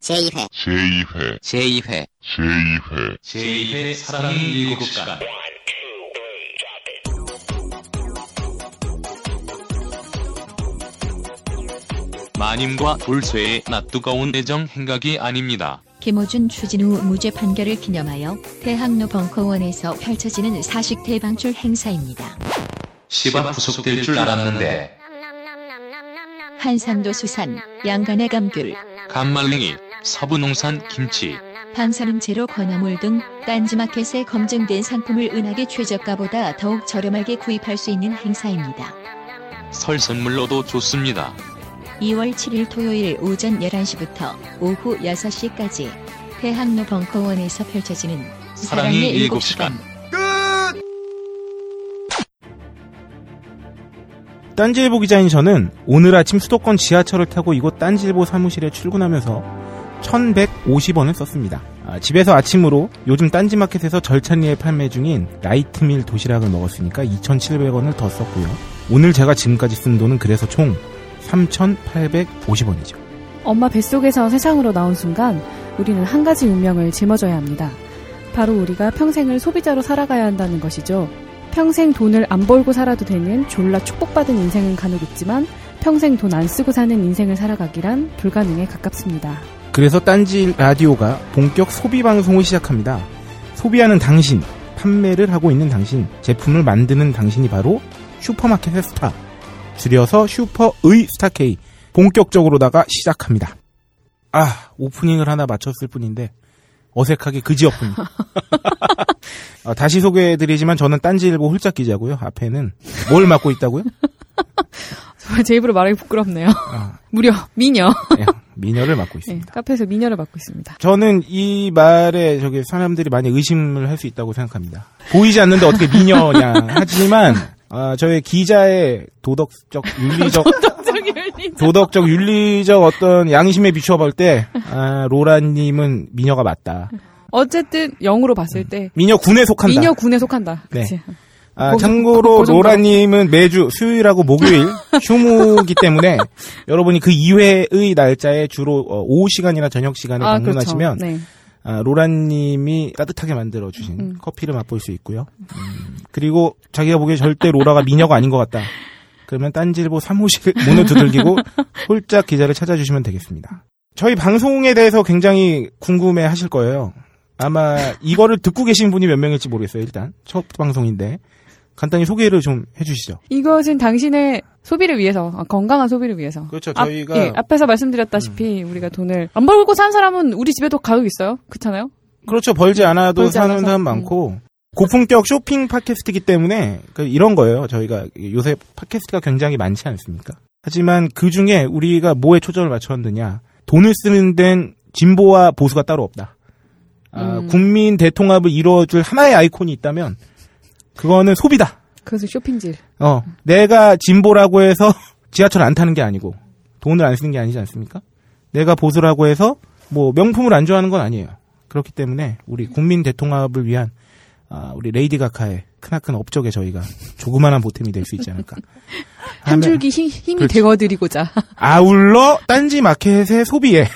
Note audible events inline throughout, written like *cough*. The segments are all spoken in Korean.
제2회 제2회 제2회 제2회 제2회 사랑은 일곱 시간 마님과 돌쇠의 낯뜨거운 애정 행각이 아닙니다. 김호준 추진우 무죄 판결을 기념하여 대학로 벙커원에서 펼쳐지는 사식 대방출 행사입니다. 시바 구속될 줄 알았는데 한산도 수산, 양간의 감귤, 감말랭이, 서부농산 김치, 방사능 제로 건어물 등 딴지마켓에 검증된 상품을 은하계 최저가보다 더욱 저렴하게 구입할 수 있는 행사입니다. 설 선물로도 좋습니다. 2월 7일 토요일 오전 11시부터 오후 6시까지 대학로 벙커원에서 펼쳐지는 사랑의 일곱 시간. 딴지일보 기자인 저는 오늘 아침 수도권 지하철을 타고 이곳 딴지일보 사무실에 출근하면서 1150원을 썼습니다. 아, 집에서 아침으로 요즘 딴지마켓에서 절찬리에 판매 중인 라이트밀 도시락을 먹었으니까 2,700원을 더 썼고요. 오늘 제가 지금까지 쓴 돈은 그래서 총 3,850원이죠. 엄마 뱃속에서 세상으로 나온 순간 우리는 한 가지 운명을 짊어져야 합니다. 바로 우리가 평생을 소비자로 살아가야 한다는 것이죠. 평생 돈을 안 벌고 살아도 되는 졸라 축복받은 인생은 간혹 있지만 평생 돈 안 쓰고 사는 인생을 살아가기란 불가능에 가깝습니다. 그래서 딴지 라디오가 본격 소비 방송을 시작합니다. 소비하는 당신, 판매를 하고 있는 당신, 제품을 만드는 당신이 바로 슈퍼마켓의 스타. 줄여서 슈퍼의 스타K. 본격적으로다가 시작합니다. 아, 오프닝을 하나 마쳤을 뿐인데, 어색하게 그지없군요. *laughs* 아, 다시 소개해드리지만 저는 딴지일보 홀짝 기자고요. 앞에는 뭘 맡고 있다고요? *laughs* *laughs* 제 입으로 말하기 부끄럽네요. 아, *laughs* 무려 미녀. 네, 미녀를 맡고 네, *laughs* 있습니다. 카페에서 미녀를 맡고 있습니다. 저는 이 말에 저기 사람들이 많이 의심을 할 수 있다고 생각합니다. 보이지 않는데 어떻게 미녀냐 하지만 아, 저의 기자의 도덕적 윤리적 도덕적 윤리적 어떤 양심에 비추어 볼 때 아, 로라님은 미녀가 맞다. 어쨌든 영으로 봤을 때 미녀 군에 속한다. 미녀 군에 속한다. 네. 그치? 아, 고- 참고로. 로라님은 매주 수요일하고 목요일 *laughs* 휴무기 때문에 여러분이 그 이외의 날짜에 주로 어, 오후 시간이나 저녁 시간에 아, 방문하시면 그렇죠. 네. 아, 로라님이 따뜻하게 만들어 주신 음. 커피를 맛볼 수 있고요. 음, 그리고 자기가 보기에 절대 로라가 미녀가 아닌 것 같다. 그러면 딴지일보 사무실 *laughs* 문을 두들기고 홀짝 기자를 찾아주시면 되겠습니다. 저희 방송에 대해서 굉장히 궁금해 하실 거예요. 아마 이거를 듣고 계신 분이 몇 명일지 모르겠어요, 일단. 첫 방송인데. 간단히 소개를 좀 해주시죠. 이것은 당신의 소비를 위해서 아, 건강한 소비를 위해서. 그렇죠. 앞, 저희가 예, 앞에서 말씀드렸다시피 우리가 돈을 안 벌고 산 사람은 우리 집에도 가족 있어요. 그렇잖아요. 그렇죠. 벌지 않아도 벌지 사는 않아서. 사람 많고 고품격 쇼핑 팟캐스트이기 때문에 그 이런 거예요. 저희가 요새 팟캐스트가 굉장히 많지 않습니까? 하지만 그 중에 우리가 뭐에 초점을 맞췄느냐? 돈을 쓰는 데는 진보와 보수가 따로 없다. 아, 음. 국민 대통합을 이루어줄 하나의 아이콘이 있다면 그거는 소비다. 그래서 쇼핑질. 어, 내가 진보라고 해서 *laughs* 지하철 안 타는 게 아니고 돈을 안 쓰는 게 아니지 않습니까? 내가 보수라고 해서 뭐 명품을 안 좋아하는 건 아니에요. 그렇기 때문에 우리 국민 대통합을 위한 아, 우리 레이디 가카의 크나큰 업적에 저희가 조그마한 보탬이 될 수 있지 않을까. *laughs* 한 줄기 힘, 힘이. 되어드리고자. *laughs* 아울러 딴지 마켓의 소비에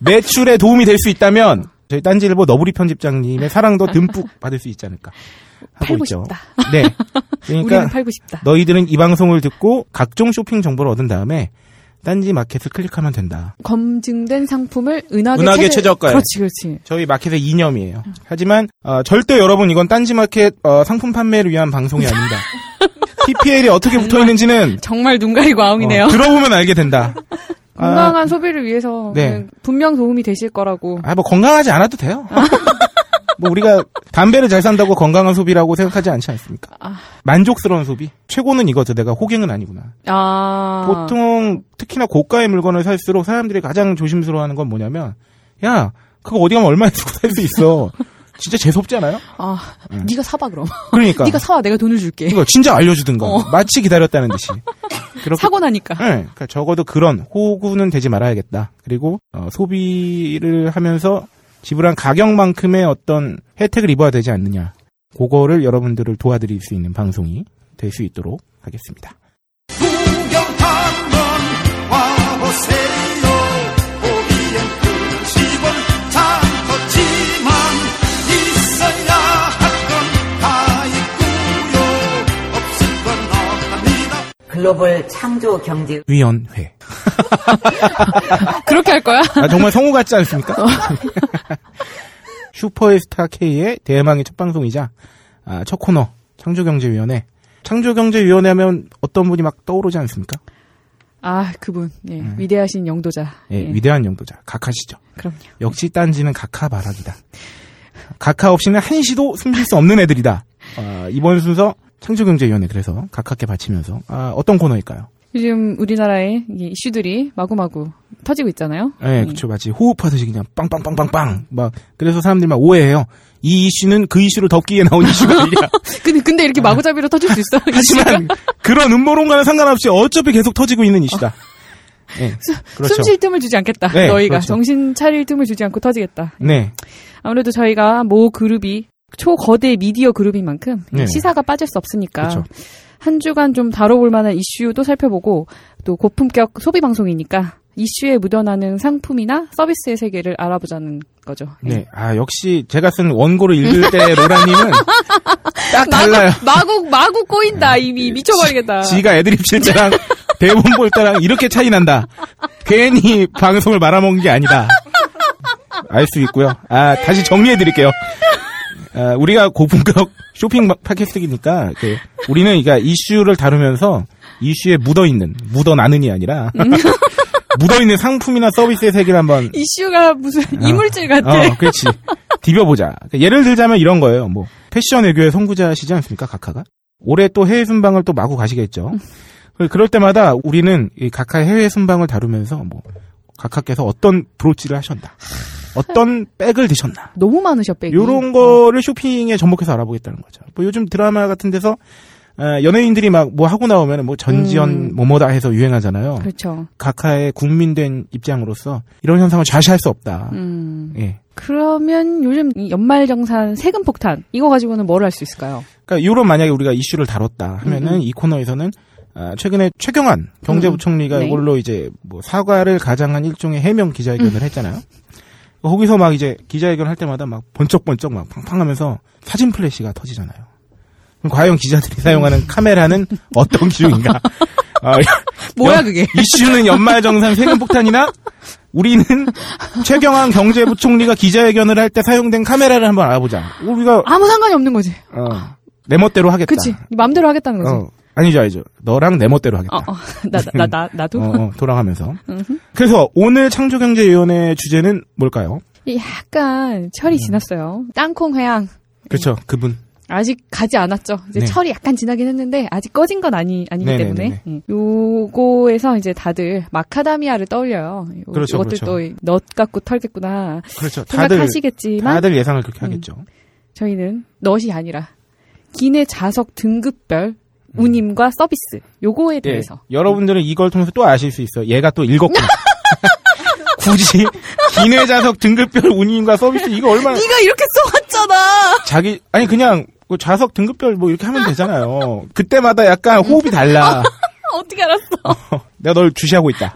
매출에 도움이 될 수 있다면 저희 딴지일보 너구리 편집장님의 사랑도 듬뿍 받을 수 있지 않을까 하고 팔고 있죠. 싶다. 네. *laughs* 그러니까 우리는 팔고 싶다. 너희들은 이 방송을 듣고 각종 쇼핑 정보를 얻은 다음에 딴지 마켓을 클릭하면 된다. 검증된 상품을 은하계, 은하계 최저- 최저가에. 그렇지, 그렇지. 저희 마켓의 이념이에요. 하지만 어, 절대 여러분 이건 딴지 마켓 어, 상품 판매를 위한 방송이 아닙니다. *laughs* PPL이 어떻게 붙어 있는지는 정말 눈 가리고 아웅이네요. 어, 들어보면 알게 된다. 아, 건강한 소비를 위해서 네. 분명 도움이 되실 거라고. 아, 뭐 건강하지 않아도 돼요. *laughs* 뭐 우리가 담배를 잘 산다고 건강한 소비라고 생각하지 않지 않습니까? 아. 만족스러운 소비. 최고는 이거죠. 내가 호갱은 아니구나. 아. 보통 특히나 고가의 물건을 살수록 사람들이 가장 조심스러워하는 건 뭐냐면 야 그거 어디 가면 얼마에 주고 살 수 있어. *laughs* 진짜 재수없지 않아요? 아, 음. 네가 사봐 그럼. 그러니까. *laughs* 네가 사와 내가 돈을 줄게. 이거 진짜 알려주든가. 어. 마치 기다렸다는 듯이. 그렇게 사고 나니까. 네, 그러니까 적어도 그런 호구는 되지 말아야겠다. 그리고 어, 소비를 하면서 지불한 가격만큼의 어떤 혜택을 입어야 되지 않느냐. 그거를 여러분들을 도와드릴 수 있는 방송이 될 수 있도록 하겠습니다. 구경 한번 와보세요. 글로벌 창조 경제 위원회. *laughs* 그렇게 할 거야? 아, 정말 성우 같지 않습니까? *laughs* 슈퍼스타 K의 대망의 첫 방송이자 아, 첫 코너 창조경제위원회. 창조경제위원회 하면 어떤 분이 막 떠오르지 않습니까? 아, 그분. 예, 위대하신 영도자. 예, 예, 위대한 영도자 각하시죠. 그럼요. 역시 딴지는 각하 바라기다. 각하 없이는 한시도 숨길 수 없는 애들이다. 아, 이번 순서 창조경제위원회 그래서 각하께 바치면서 아, 어떤 코너일까요? 요즘 우리나라의 이 이슈들이 마구마구 터지고 있잖아요. 예, 예. 그쵸, 마치 호흡하듯이 그냥 빵빵빵빵빵. 막, 그래서 사람들이 막 오해해요. 이 이슈는 그 이슈를 덮기 위해 나온 이슈가 아니라. *laughs* 근데, 근데 이렇게 마구잡이로 터질 수 있어? 하지만, 그런 음모론과는 상관없이 어차피 계속 터지고 있는 이슈다. 예, 그렇죠. 숨쉴 틈을 주지 않겠다. 네, 너희가 그렇죠. 정신 차릴 틈을 주지 않고 터지겠다. 네, 아무래도 저희가 모 그룹이 초거대 미디어 그룹인 만큼 네. 시사가 빠질 수 없으니까 그렇죠. 한 주간 좀 다뤄볼 만한 이슈도 살펴보고 또 고품격 소비 방송이니까 이슈에 묻어나는 상품이나 서비스의 세계를 알아보자는 거죠. 네. 아, 역시 제가 쓴 원고를 읽을 때 *laughs* 로라님은 딱 달라요. 마구 마구 꼬인다 이미 미쳐버리겠다. 지 가 애드립 칠 때랑 대본 볼 때랑 이렇게 차이 난다. 괜히 방송을 말아먹은 게 아니다. 알 수 있고요. 아, 다시 정리해 드릴게요. 아, 우리가 고품격 *laughs* 쇼핑 마- 팟캐스트이니까 그, 우리는 그러니까 이슈를 다루면서 이슈에 묻어 있는 묻어 나는이 아니라 *laughs* 묻어 있는 상품이나 서비스의 세계를 한번 이슈가 무슨 이물질 같아. 어, 그렇지. 디벼보자. 그러니까 예를 들자면 이런 거예요. 뭐 패션 외교의 선구자시지 않습니까, 각하가? 올해 또 해외 순방을 또 마구 가시겠죠. 그- 그럴 때마다 우리는 이 각하의 해외 순방을 다루면서 뭐 각하께서 어떤 브로치를 하셨나, 어떤 백을 드셨나, 너무 많으셔 백이. 요런 거를 쇼핑에 접목해서 알아보겠다는 거죠. 뭐 요즘 드라마 같은 데서 어, 연예인들이 막 뭐 하고 나오면 뭐 전지현 음. 뭐뭐다 해서 유행하잖아요. 그렇죠. 각하의 국민된 입장으로서 이런 현상을 좌시할 수 없다. 음. 예. 그러면 요즘 이 연말정산 세금 폭탄 이거 가지고는 뭘 할 수 있을까요? 그러니까 요런 만약에 우리가 이슈를 다뤘다 하면은 음, 음. 이 코너에서는 아, 최근에 최경환 경제부총리가 네. 이걸로 이제 뭐 사과를 가장한 일종의 해명 기자회견을 음. 했잖아요. 거기서 막 이제 기자회견 할 때마다 막 번쩍번쩍 막 팡팡하면서 사진 플래시가 터지잖아요. 과연 기자들이 사용하는 카메라는 *laughs* 어떤 기종인가? 아, 뭐야 연- 그게? 이슈는 연말 정산 세금 폭탄이나 우리는 최경환 경제부총리가 기자회견을 할 때 사용된 카메라를 한번 알아보자. 우리가 아무 상관이 없는 거지. 어, 내 멋대로 하겠다. 그치? 네 맘대로 하겠다는 거지. 어, 아니죠, 아니죠. 너랑 내 멋대로 하겠다. 어, 어. *laughs* 나, 나, 나, 나도? 어, 어, 돌아가면서. 그래서 오늘 창조경제위원회 주제는 뭘까요? 이 약간 철이 지났어요. 땅콩 회항. 그렇죠, 그분. 아직 가지 않았죠. 이제 네. 철이 약간 지나긴 했는데 아직 꺼진 건 아니 아니기 네네네네. 때문에 예. 요거에서 이제 다들 마카다미아를 떠올려요. 요, 그렇죠, 요것들 그렇죠. 또넛 같고 털겠구나 그렇죠. 다들 생각하시겠지만 다들 예상을 그렇게 음. 하겠죠. 저희는 넛이 아니라 기내 자석 등급별 운임과 서비스 요거에 예, 대해서 여러분들은 이걸 통해서 또 아실 수 있어요. 얘가 또 읽었구나. *laughs* 굳이 기내 자석 등급별 운임과 서비스 이거 얼마나 네가 이렇게 써왔잖아. 자기 아니 그냥 뭐 좌석 등급별 뭐 이렇게 하면 되잖아요. 그때마다 약간 호흡이 달라. *laughs* 어떻게 알았어? 내가 널 주시하고 있다.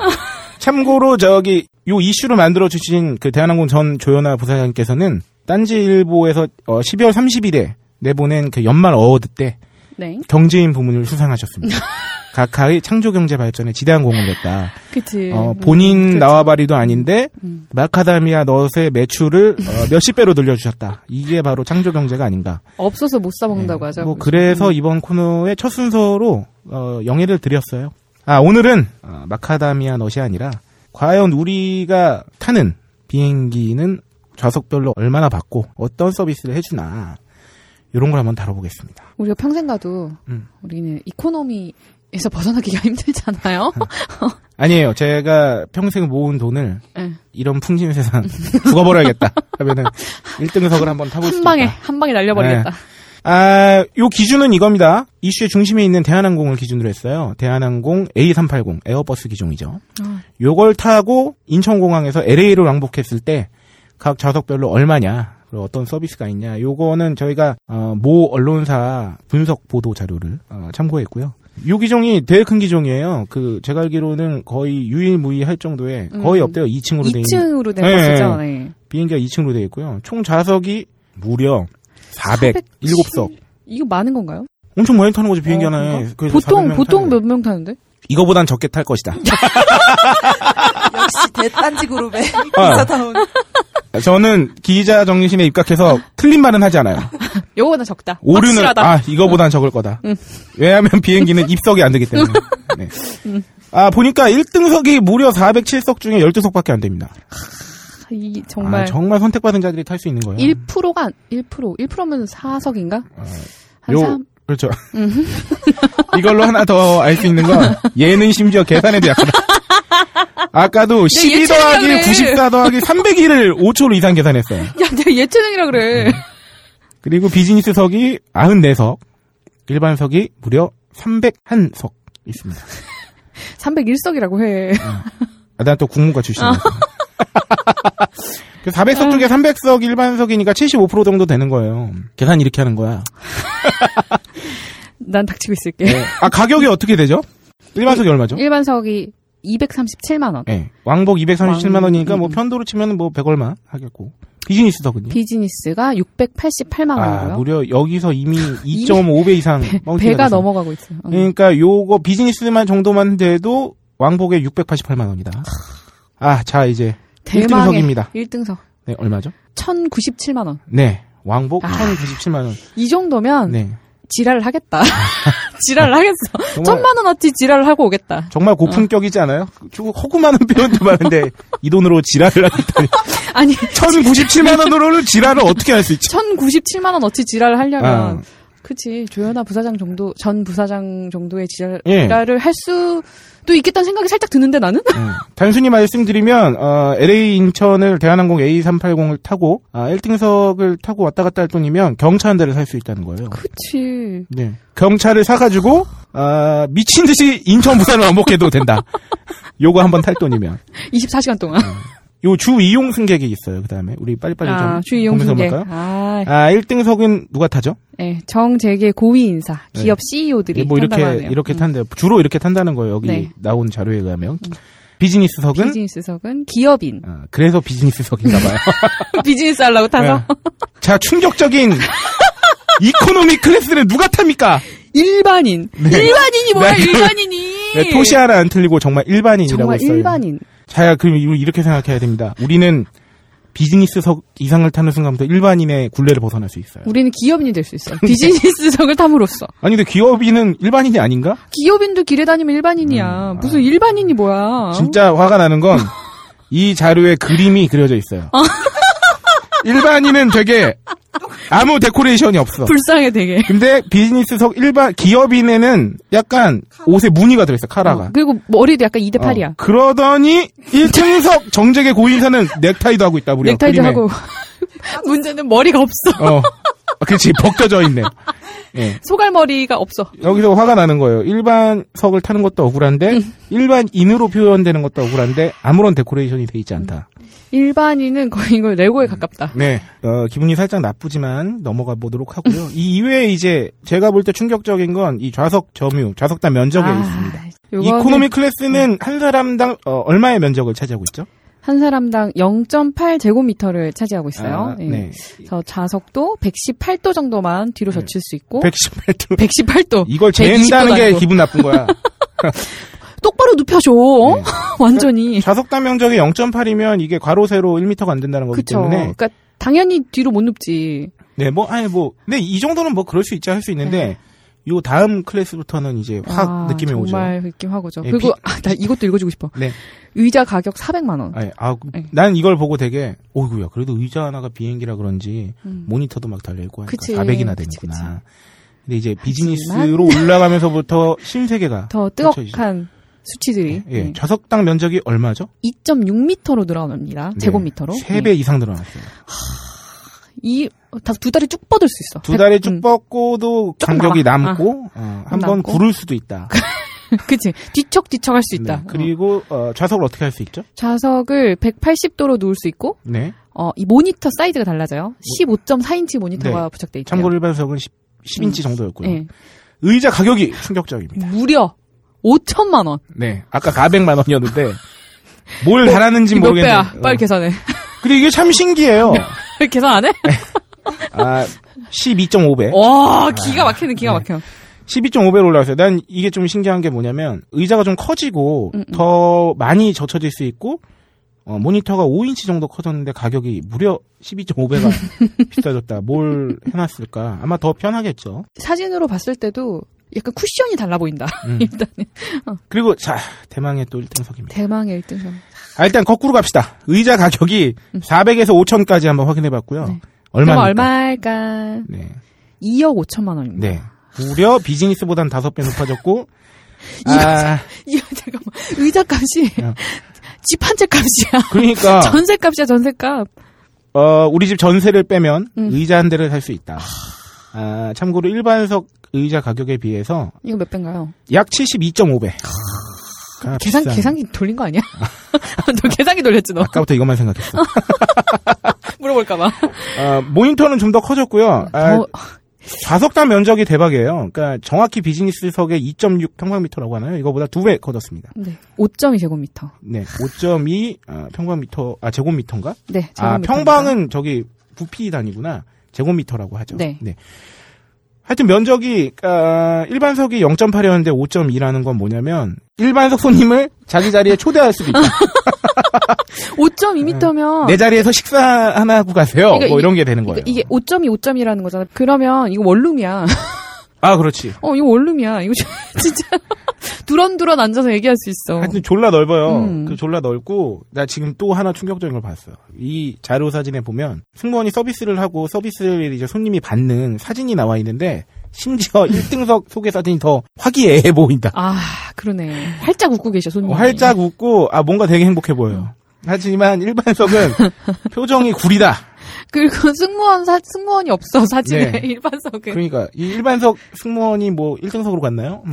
참고로 저기 요 이슈를 만들어 주신 그 대한항공 전 조현아 부사장께서는 딴지일보에서 어, 12월 30일에 내보낸 그 연말 award 때 네, 경제인 부문을 수상하셨습니다. *laughs* 각하의 창조 경제 발전에 지대한 공헌을 했다. 그치. 어, 음, 본인 그렇죠. 나와바리도 아닌데 음. 마카다미아 넛의 매출을 어, 몇십 배로 늘려주셨다. 이게 바로 창조 경제가 아닌가. 없어서 못 사먹는다고 네. 하죠. 뭐 그래서 이번 코너의 첫 순서로 어, 영예를 드렸어요. 아 오늘은 어, 마카다미아 넛이 아니라 과연 우리가 타는 비행기는 좌석별로 얼마나 받고 어떤 서비스를 해주나 이런 걸 한번 다뤄보겠습니다. 우리가 평생 가도 음. 우리는 이코노미에서 벗어나기가 *laughs* 힘들잖아요. *laughs* 아니에요. 제가 평생 모은 돈을 네. 이런 풍진 세상 *laughs* 죽어버려야겠다 하면은 1등석을 한번 타볼 수는 있다. 방에 한 방에 날려버리겠다. 아, 요 기준은 이겁니다. 이슈의 중심에 있는 대한항공을 기준으로 했어요. 대한항공 A380 에어버스 기종이죠. 아. 요걸 타고 인천공항에서 LA로 왕복했을 때 각 좌석별로 얼마냐, 그리고 어떤 서비스가 있냐. 요거는 저희가 어, 모 언론사 분석 보도 자료를 어, 참고했고요. 요 기종이 되게 큰 기종이에요. 그 제가 알기로는 거의 유일무이할 정도의 거의 음. 없대요. 2층으로 돼 있는 2층으로 된 네. 버스죠. 네. 비행기가 2층으로 되어 있고요. 총 좌석이 무려 407석. 이거 많은 건가요? 엄청 많이 타는 거죠 비행기 어, 하나에. 보통 400명 보통. 몇 명 타는데? 이거보단 적게 탈 것이다. *laughs* 역시 대딴지 그룹의 아. 인사다운. 저는 기자 정신에 입각해서 틀린 말은 하지 않아요. 요거보다 적다. 오류는 확실하다. 아 이거보단 적을 거다. 응. 왜냐하면 비행기는 *laughs* 입석이 안 되기 때문에. 네. 아 보니까 1등석이 무려 407석 중에 12석밖에 안 됩니다. 이 정말 아, 정말 선택받은 자들이 탈 수 있는 거예요. 1%가 1% 1%면 4석인가? 한 요 3. 그렇죠. *laughs* 이걸로 하나 더 알 수 있는 건 얘는 심지어 계산에도 약하다. 아까도 12 예체능이라 더하기 그래. 94 더하기 301을 5초로 이상 계산했어요. 야, 내가 예체능이라 그래. 그리고 비즈니스석이 94석, 일반석이 무려 301석 있습니다. 301석이라고 해. 아, 난또 국문과 출신이었어. 그 400석 중에 300석 일반석이니까 75% 정도 되는 거예요. 계산 이렇게 하는 거야. *laughs* 난 닥치고 있을게. 네. 아, 가격이 어떻게 되죠? 일반석이 얼마죠? 일반석이 237만 원. 네. 왕복 237만 원이니까 뭐 음. 편도로 치면 뭐 100얼마 하겠고. 비즈니스석은요? 비즈니스가 688만 아, 원이고요. 무려 여기서 이미 *laughs* 2.5배 이상 배가 돼서. 넘어가고 있어요. 응. 그러니까 요거 비즈니스만 정도만 돼도 왕복에 688만 원이다. 아, 자 이제 대망의 1등석입니다. 1등석. 네, 얼마죠? 1097만 원. 네. 왕복 아. 1097만 원. 이 정도면 네. 지랄을 하겠다. *laughs* 지랄을 하겠어. 천만 원어치 지랄을 하고 오겠다. 정말 고품격이지 않아요? 좀 허구많은 표현도 많은데 이 돈으로 지랄을 하겠다니. *laughs* 아니, 1097만 *laughs* 원으로는 지랄을 어떻게 할 수 있지? 1097만 원어치 지랄을 하려면 아. 그치 조현아 부사장 정도 전 부사장 정도의 지랄을 예. 할 수도 있겠다는 생각이 살짝 드는데 나는 음. 단순히 말씀드리면 어, LA 인천을 대한항공 A380을 타고 아, 1등석을 타고 왔다 갔다 할 돈이면 경차 한 대를 살 수 있다는 거예요. 그치 네. 경차를 사가지고 아, 미친 듯이 인천 부산을 *laughs* 왕복해도 된다. 요거 한번 탈 돈이면 *laughs* 24시간 동안 요 주 이용 승객이 있어요. 그 다음에 우리 빨리빨리 아 좀 주이용 보면서 승객 볼까요? 아, 아 1등석은 누가 타죠? 네, 정재계 고위 인사 네. 기업 CEO들이 뭐 이렇게 하네요. 이렇게 음. 탄대요. 주로 이렇게 탄다는 거예요. 여기 네. 나온 자료에 의하면 비즈니스석은 비즈니스석은 기업인 아, 그래서 비즈니스석인가 봐요. *laughs* 비즈니스 하려고 타서 네. 자, 충격적인 *laughs* 이코노미 클래스는 누가 탑니까? 일반인 네. 일반인이 뭐야 네. 일반인이 네, 토시 하나 안 틀리고 정말 일반인이라고 정말 했어요. 일반인 자, 그럼 이렇게 생각해야 됩니다. 우리는 비즈니스석 이상을 타는 순간부터 일반인의 굴레를 벗어날 수 있어요. 우리는 기업인이 될 수 있어 비즈니스석을 탐으로써 아니, 근데 기업인은 일반인이 아닌가? 기업인도 길에 다니면 일반인이야. 음, 무슨 일반인이 뭐야? 진짜 화가 나는 건 이 자료에 그림이 그려져 있어요. 일반인은 되게 아무 데코레이션이 없어. 불쌍해 되게. 근데 비즈니스석 일반 기업인에는 약간 옷에 무늬가 들어있어 카라가. 어, 그리고 머리도 약간 2대 8이야. 어, 그러더니 1등석 정재계 고인사는 넥타이도 하고 있다 무려. 넥타이도 그림에. 하고. *laughs* 문제는 머리가 없어. 어. 아, 그렇지 벗겨져 있네. 예. 소갈머리가 없어. 여기서 화가 나는 거예요. 일반석을 타는 것도 억울한데 음. 일반인으로 표현되는 것도 억울한데 아무런 데코레이션이 돼 있지 않다. 일반인은 거의 이거 레고에 가깝다. 네. 어, 기분이 살짝 나쁘지만 넘어가 보도록 하고요. 이 이외에 이제 제가 볼 때 충격적인 건 이 좌석 점유, 좌석당 면적에 있습니다. 요거는 economy class는 한 사람당 어, 얼마의 면적을 차지하고 있죠? 한 사람당 0.8 제곱미터를 차지하고 있어요. 아, 예. 네. 그래서 좌석도 118도 정도만 뒤로 네. 젖힐 수 있고 118도. 118도. 이걸 120 잰다는 도 게. 기분 나쁜 거야. *laughs* 똑바로 눕혀줘. 어? 네. *laughs* 완전히. 좌석당 면적이 0.8이면 이게 가로 세로 1m가 안 된다는 거기 그쵸. 때문에 그러니까 당연히 뒤로 못 눕지. 네, 뭐 아니 뭐 근데 이 정도는 뭐 그럴 수 있지 할수 있는데 요 다음 클래스부터는 이제 확 아, 느낌이 오죠. 정말 느낌 하고죠. 예, 그리고 비- 아, 나 이것도 읽어주고 싶어. 네. 의자 가격 400만 원. 아니, 아, 네. 난 이걸 보고 되게 오이구야. 그래도 의자 하나가 비행기라 그런지 음. 모니터도 막 달려 있고 하니까 그치. 400이나 그치, 되는구나. 근데 이제 비즈니스로 올라가면서부터 신세계가 더. 뜨겁한 수치들이 예, 네. 좌석당 면적이 얼마죠? 2.6m로 늘어납니다. 네, 제곱미터로. 세배 이상 늘어났어요. 이두 다리 쭉 뻗을 수 있어. 두 다리 쭉 음. 뻗고도 간격이 남아. 남고 어, 한번 남고. 구를 수도 있다. *laughs* 그치. 뒤척뒤척 할 수 있다. 네, 그리고 어, 좌석을 어떻게 할 수 있죠? 어. 좌석을 180도로 누울 수 있고, 네. 어, 이 모니터 사이즈가 달라져요. 15.4인치 모니터가 네. 부착돼 있대요. 참고로 일반 석은 10, 10인치 정도였고요. 예. 의자 가격이 충격적입니다. 무려 5천만 원. 네. 아까 400만 원이었는데 뭘 달았는지 몇 모르겠는데. 배야? 빨리 어. 계산해. 근데 이게 참 신기해요. *laughs* *laughs* 계산 안 해? 아, 12.5배. 와, 기가 막히네, 기가 네. 막혀. 12.5배로 올라왔어요. 난 이게 좀 신기한 게 뭐냐면 의자가 좀 커지고 음, 음. 더 많이 젖혀질 수 있고 어, 모니터가 5인치 정도 커졌는데 가격이 무려 12.5배가 *laughs* 비싸졌다. 뭘 해놨을까? 아마 더 편하겠죠. 사진으로 봤을 때도 약간 쿠션이 달라 보인다. 음. *laughs* 일단은 그리고 자 대망의 또 1등석입니다. 대망의 1등선. 아, 일단 거꾸로 갑시다. 의자 가격이 400에서 5천까지 한번 확인해 봤고요. 음. 네. 얼마? 그럼 얼마일까? 네, 2억 5천만 원입니다. 네. 무려 비즈니스보단 5배 높아졌고. *laughs* 아, 이거 잠깐만 의자 값이 야. *laughs* 집한 채 값이야. 그러니까 *laughs* 전세 값이야 전세 값. 어, 우리 집 전세를 빼면 음. 의자 한 대를 살 수 있다. 아, 참고로 일반석 의자 가격에 비해서 이거 몇 배인가요? 약 72.5배. 아, 계산 비싼. 계산기 돌린 거 아니야? *laughs* 너 계산기 돌렸지 너? 아까부터 이것만 생각했어. *laughs* 물어볼까봐. 아, 모니터는 좀 더 커졌고요. 아, 더 좌석단 면적이 대박이에요. 그러니까 정확히 비즈니스석의 2.6 평방미터라고 하나요? 이거보다 두 배 커졌습니다. 네. 5.2 제곱미터. 네, 5.2 아, 평방미터 아 제곱미터인가? 네. 아 제곱미터입니다. 평방은 저기 부피 단위구나. 제곱미터라고 하죠. 네. 하여튼 면적이 아, 일반석이 0.8이었는데 5.2라는 건 뭐냐면 일반석 손님을 자기 자리에 초대할 수도 있다. *laughs* 5.2미터면 내 자리에서 식사 하나 하고 가세요. 이거, 뭐 이게- 이런 게 되는 거예요. 그러니까 이게 5.2 5.2라는 거잖아. 그러면 이거 원룸이야. 아 그렇지. 어, 이거 원룸이야. 이거 *laughs* 진짜 두런두런 앉아서 얘기할 수 있어. 하여튼 졸라 넓어요. 음. 그 졸라 넓고 나 지금 또 하나 충격적인 걸 봤어요. 이 자료 사진에 보면 승무원이 서비스를 하고 서비스를 이제 손님이 받는 사진이 나와 있는데 심지어 *laughs* 1등석 소개 사진이 더 화기애애 *laughs* 보인다. 아, 그러네. 활짝 웃고 계셔, 손님. 어, 활짝 웃고 아 뭔가 되게 행복해 보여요. 하지만 일반석은 표정이 구리다. 그리고 *laughs* 승무원 사, 승무원이 없어, 사진에. 네. *laughs* 일반석은. 그러니까 이 일반석 승무원이 뭐 1등석으로 갔나요? 뭐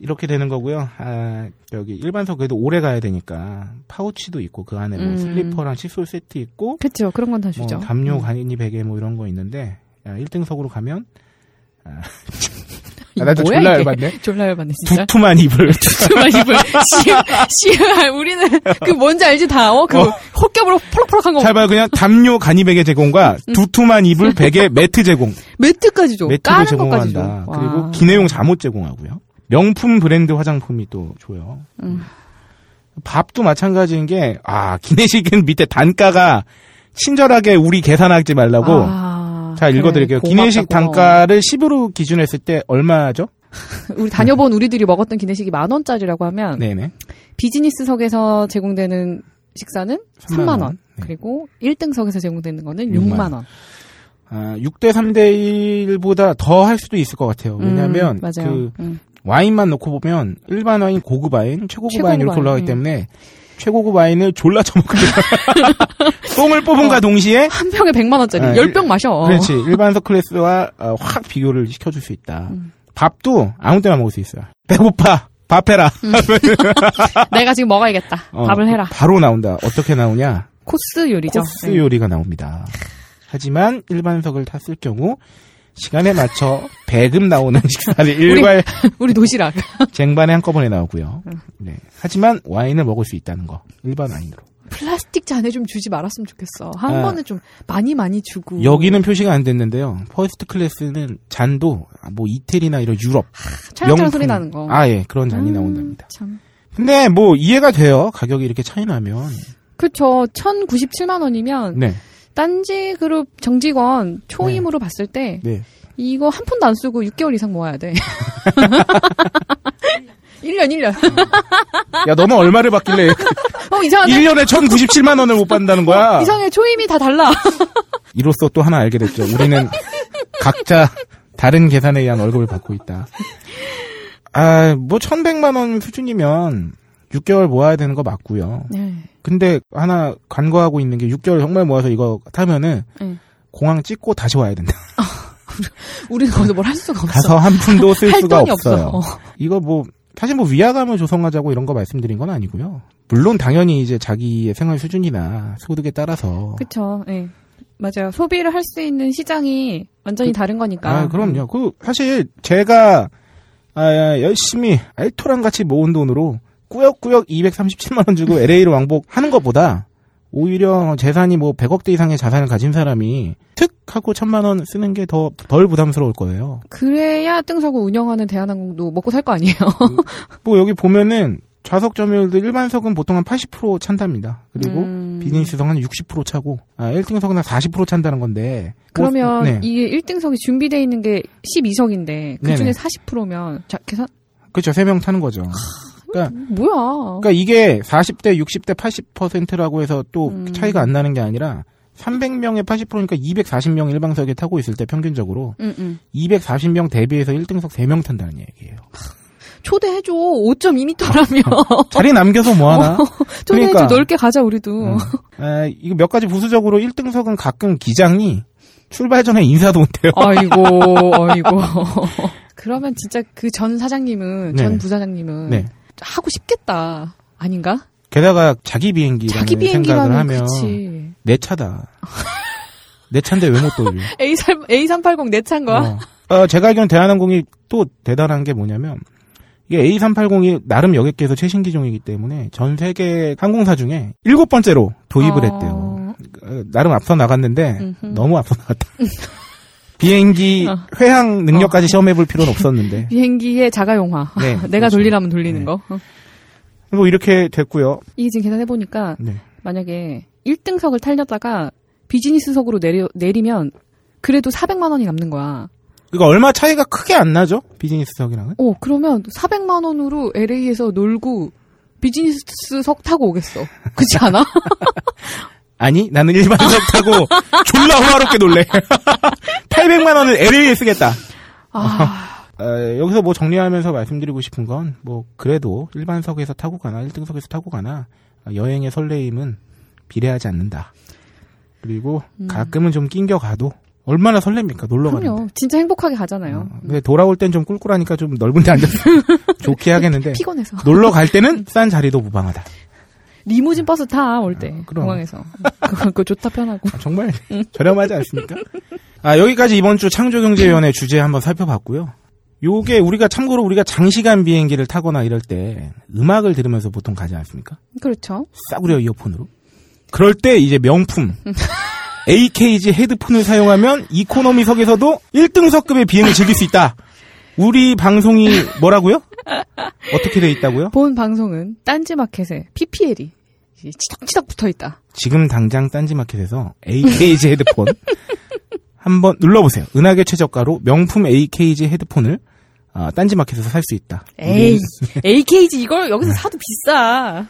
이렇게 되는 거고요. 아, 여기 일반석 그래도 오래 가야 되니까 파우치도 있고 그 안에 뭐 음. 슬리퍼랑 칫솔 세트 있고 그쵸, 그런 건다뭐 주죠. 담요 음. 간이 베개 뭐 이런 거 있는데 야, 1등석으로 가면 *laughs* 이게 아, 나도 뭐야, 졸라? 열받네. 졸라 열받네, 진짜. 두툼한 이불. *laughs* 두툼한 이불. 씨, 씨, 우리는 그 뭔지 알지 다, 어? 그 어. 헛겹으로 펄럭펄럭한 거. 잘 봐요. 그냥 담요 간이 베개 제공과 두툼한 이불 베개 매트 제공. 매트까지 줘. 줘. 제공한다. 와. 그리고 기내용 잠옷 제공하고요. 명품 브랜드 화장품이 또 줘요. 음. 밥도 마찬가지인 게, 아, 기내식은 밑에 단가가 친절하게 우리 계산하지 말라고. 아, 자, 그래. 읽어드릴게요. 고맙다, 기내식. 단가를 10으로 기준했을 때 얼마죠? *laughs* 우리 다녀본 우리들이 먹었던 기내식이 만 원짜리라고 하면 네네. 비즈니스석에서 제공되는 식사는 3만 원. 원. 네. 그리고 1등석에서 제공되는 거는 6만 6만 원. 아, 6대 3대 1보다 더 할 수도 있을 것 같아요. 왜냐면, 음, 맞아요. 그, 음. 와인만 놓고 보면, 일반 와인, 고급 와인, 최고급 와인 이렇게 올라가기 음. 때문에, 최고급 와인을 졸라 처먹거든요. *laughs* 똥을 뽑은가 어. 동시에, 한 병에 100만 원짜리. 아, 10병 마셔. 그렇지. 일반석 클래스와 어, 확 비교를 시켜줄 수 있다. 음. 밥도 아무 때나 먹을 수 있어요. 배고파. 밥 해라. *laughs* 내가 지금 먹어야겠다. 어, 밥을 해라. 바로 나온다. 어떻게 나오냐? 코스 요리죠. 코스 네. 요리가 나옵니다. 하지만 일반석을 탔을 경우 시간에 맞춰 배급 나오는 *laughs* 식사를 일괄 우리 도시락. 쟁반에 한꺼번에 나오고요. 음. 네. 하지만 와인을 먹을 수 있다는 거. 일반 와인으로. 플라스틱 잔에 좀 주지 말았으면 좋겠어. 한 아. 번은 좀 많이 많이 주고. 여기는 표시가 안 됐는데요. first class는 잔도 뭐 이태리나 이런 유럽 찰랑찰랑. 소리 나는 거. 아 예, 그런 잔이 음, 나온답니다. 참. 근데 뭐 이해가 돼요. 가격이 이렇게 차이 나면. 그쵸. 1097만 원이면 네. 딴지 그룹 정직원 초임으로 봤을 때 네. 이거 한 푼도 안 쓰고 6개월 이상 모아야 돼. *laughs* 1년, 1년. 야, 너는 얼마를 받길래 *laughs* 어, 이상하네. 1년에 1,097만 원을 못 받는다는 거야? 이상해. 초임이 다 달라. *laughs* 이로써 또 하나 알게 됐죠. 우리는 각자 다른 계산에 의한 월급을 받고 있다. 아, 뭐 1,100만 원 수준이면 6개월 모아야 되는 거 맞고요. 네. 근데 하나 간과하고 있는 게 6개월 정말 모아서 이거 타면은 네. 공항 찍고 다시 와야 된다. *laughs* 우리는 거기서 뭘 할 수가 없어. 가서 한 푼도 쓸할 수가 없어요. 없어. 어. 이거 뭐 사실 뭐 위화감을 조성하자고 이런 거 말씀드린 건 아니고요. 물론 당연히 이제 자기의 생활 수준이나 소득에 따라서 그쵸. 예. 맞아요. 소비를 할 수 있는 시장이 완전히 다른 거니까. 아, 그럼요. 그 사실 제가 아, 열심히 알토랑 같이 모은 돈으로 꾸역꾸역 237만 원 주고 LA를 왕복하는 것보다 오히려 재산이 뭐 100억대 이상의 자산을 가진 사람이 특 하고 천만 원 쓰는 게 더 덜 부담스러울 거예요. 그래야 뜬서구 운영하는 대한항공도 먹고 살 거 아니에요. 뭐 여기 보면은 좌석 점유율도 일반석은 보통 한 80% 찬답니다. 그리고 음. 비즈니스석 한 60% 차고 아 1등석은 한 40% 찬다는 건데 그러면 뭐, 네. 이게 1등석이 준비되어 있는 게 12석인데 그 중에 네네. 40%면 자 계산 그렇죠. 3명 타는 거죠. 그러니까, 뭐야? 그러니까 이게 40대, 60대, 80%라고 해서 또 음. 차이가 안 나는 게 아니라 300명의 80%니까 240명 일방석에 타고 있을 때 평균적으로 응, 응. 240명 대비해서 1등석 3명 탄다는 얘기예요. 초대해줘. 5.2m라며. *laughs* 자리 남겨서 뭐 하나? 초대해줘. 그러니까. 넓게 가자, 우리도. 음. 아, 이거 몇 가지 부수적으로 1등석은 가끔 기장이 출발 전에 인사도 못해요. 아이고, *laughs* 아이고. 그러면 진짜 그 전 사장님은, 네. 전 부사장님은 네. 하고 싶겠다. 아닌가? 게다가 자기 비행기라는 자기 생각을 비행기라면 하면 그치. 내 차다. 내 차인데 왜 못 돌려? *laughs* A3, A380 내 차인 거야? 어. 어, 제가 알기로는 대한항공이 또 대단한 게 뭐냐면 이게 A380이 나름 여객계에서 최신 기종이기 때문에 전 세계 항공사 중에 일곱 번째로 도입을 어. 했대요. 어, 나름 앞서 나갔는데 음흠. 너무 앞서 나갔다. *laughs* 비행기 어. 회항 능력까지 시험해 볼 필요는 없었는데. *laughs* 비행기의 자가용화. 네, *laughs* 내가 그렇죠. 돌리라면 돌리는 네. 거. 어. 뭐 이렇게 됐고요. 이게 지금 계산해보니까, 네. 만약에 1등석을 탈렸다가 비즈니스석으로 내려, 내리면, 그래도 400만 원이 남는 거야. 그러니까 얼마 차이가 크게 안 나죠? 비즈니스석이랑은. 어, 그러면 400만 원으로 LA에서 놀고, 비즈니스석 타고 오겠어. 그렇지 않아? *laughs* 아니, 나는 일반석 타고 *laughs* 졸라 호화롭게 놀래. *laughs* 800만 원을 LA에 쓰겠다. 아, *laughs* 어, 여기서 뭐 정리하면서 말씀드리고 싶은 건, 뭐, 그래도 일반석에서 타고 가나, 1등석에서 타고 가나, 어, 여행의 설레임은 비례하지 않는다. 그리고 가끔은 좀 낑겨 가도 얼마나 설렙니까? 놀러. 그럼요. 진짜 행복하게 가잖아요. 어, 근데 돌아올 땐 좀 꿀꿀하니까 좀 넓은 데 앉아서 좋게 하겠는데, 피곤해서. 놀러 갈 때는 싼 자리도 무방하다. 리무진 버스 타, 올 때. 아, 그럼. 공항에서. 그거, 그거 좋다, 편하고. 아, 정말 *laughs* 저렴하지 않습니까? 아, 여기까지 이번 주 창조경제위원회 주제 한번 살펴봤고요. 요게 우리가 참고로 우리가 장시간 비행기를 타거나 이럴 때 음악을 들으면서 보통 가지 않습니까? 그렇죠. 싸구려 이어폰으로. 그럴 때 이제 명품 AKG 헤드폰을 사용하면 이코노미석에서도 1등석급의 비행을 즐길 수 있다. 우리 방송이 뭐라고요? 어떻게 돼 있다고요? 본 방송은 딴지마켓에 PPL이 치덕치덕 붙어 있다. 지금 당장 딴지마켓에서 AKG 헤드폰 *laughs* 한번 눌러보세요. 은하계 최저가로 명품 AKG 헤드폰을 아, 딴지마켓에서 살 수 있다. 에이, AKG 이걸 여기서 사도 비싸.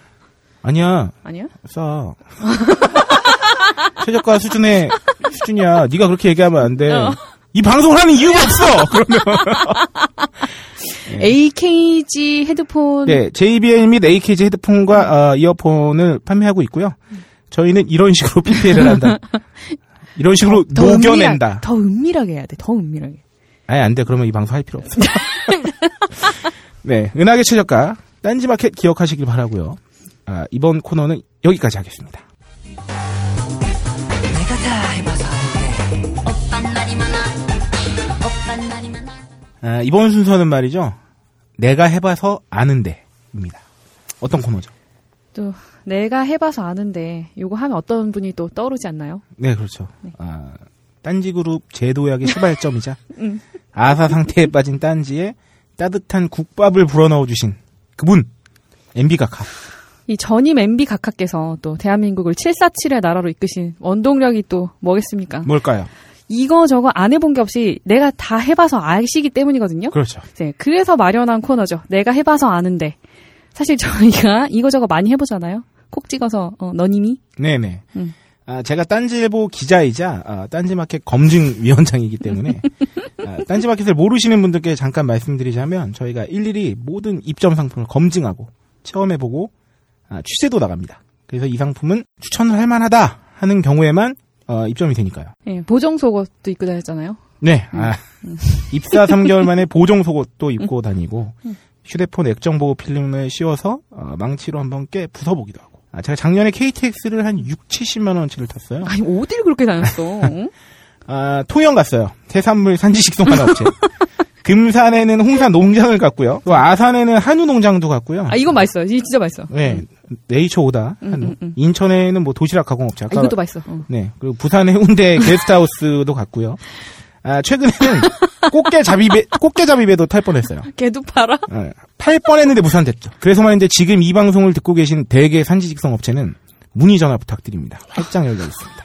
아니야, 아니야? 싸. *laughs* 최저가 수준의 수준이야. 네가 그렇게 얘기하면 안 돼. 어. 이 방송을 하는 이유가 없어. 그러면 AKG 헤드폰. 네, JBL 및 AKG 헤드폰과 어, 이어폰을 판매하고 있고요. 저희는 이런 식으로 *laughs* PPL을 한다. 이런 식으로 더 녹여낸다. 은밀하, 더 은밀하게 해야 돼. 더 은밀하게. 아니, 안 돼. 그러면 이 방송 할 필요 없어. *laughs* 네, 은하계 최저가, 딴지마켓 기억하시길 바라고요 아, 이번 코너는 여기까지 하겠습니다. 아, 이번 순서는 말이죠. 내가 해봐서 아는데입니다. 어떤 코너죠? 또 내가 해봐서 아는데 요거 하면 어떤 분이 또 떠오르지 않나요? 네, 그렇죠. 네. 아, 딴지그룹 제도약의 시발점이자 *laughs* 음. 아사 상태에 빠진 딴지에 따뜻한 국밥을 불어넣어 주신 그분 MB가카. 이 전임 MB 각하께서 또 대한민국을 747의 나라로 이끄신 원동력이 또 뭐겠습니까? 뭘까요? 이거 저거 안 해본 게 없이 내가 다 해봐서 아시기 때문이거든요. 그렇죠. 네, 그래서 마련한 코너죠. 내가 해봐서 아는데. 사실 저희가 *laughs* 이거 저거 많이 해보잖아요. 콕 찍어서 어, 너님이 네네. 음. 아, 제가 딴지일보 기자이자 아, 딴지마켓 검증위원장이기 *laughs* 때문에 아, 딴지마켓을 모르시는 분들께 잠깐 말씀드리자면 저희가 일일이 모든 입점 상품을 검증하고 체험해보고 아, 취재도 나갑니다. 그래서 이 상품은 추천을 할 만하다 하는 경우에만 어, 입점이 되니까요. 예, 보정 속옷도 입고 다녔잖아요. 네, 아, *laughs* 입사 3개월 만에 보정 속옷도 입고 다니고 휴대폰 액정 보호 필름을 씌워서 어, 망치로 한번 깨 부숴보기도 하고. 아, 제가 작년에 KTX를 한 6, 70만 원치를 탔어요. 아니 어딜 그렇게 다녔어? *laughs* 응? 아, 통영 갔어요. 해산물 산지식 송환 업체. *laughs* 금산에는 홍산 농장을 갔고요. 또 아산에는 한우 농장도 갔고요. 아 이건 맛있어요. 이 진짜 맛있어. 네, 네이처 오다 음. 음, 음. 인천에는 뭐 도시락 가공업체 아, 이것도 맛있어. 어. 네 그리고 부산 해운대 *laughs* 게스트하우스도 갔고요. 아 최근에는 꽃게잡이배 *laughs* 꽃게잡이배도 탈 뻔했어요. 걔도 팔아? 어, 팔 뻔했는데 무산됐죠. 그래서 말인데 지금 이 방송을 듣고 계신 대개 산지직송 업체는 문의 전화 부탁드립니다. 활짝 열려 있습니다.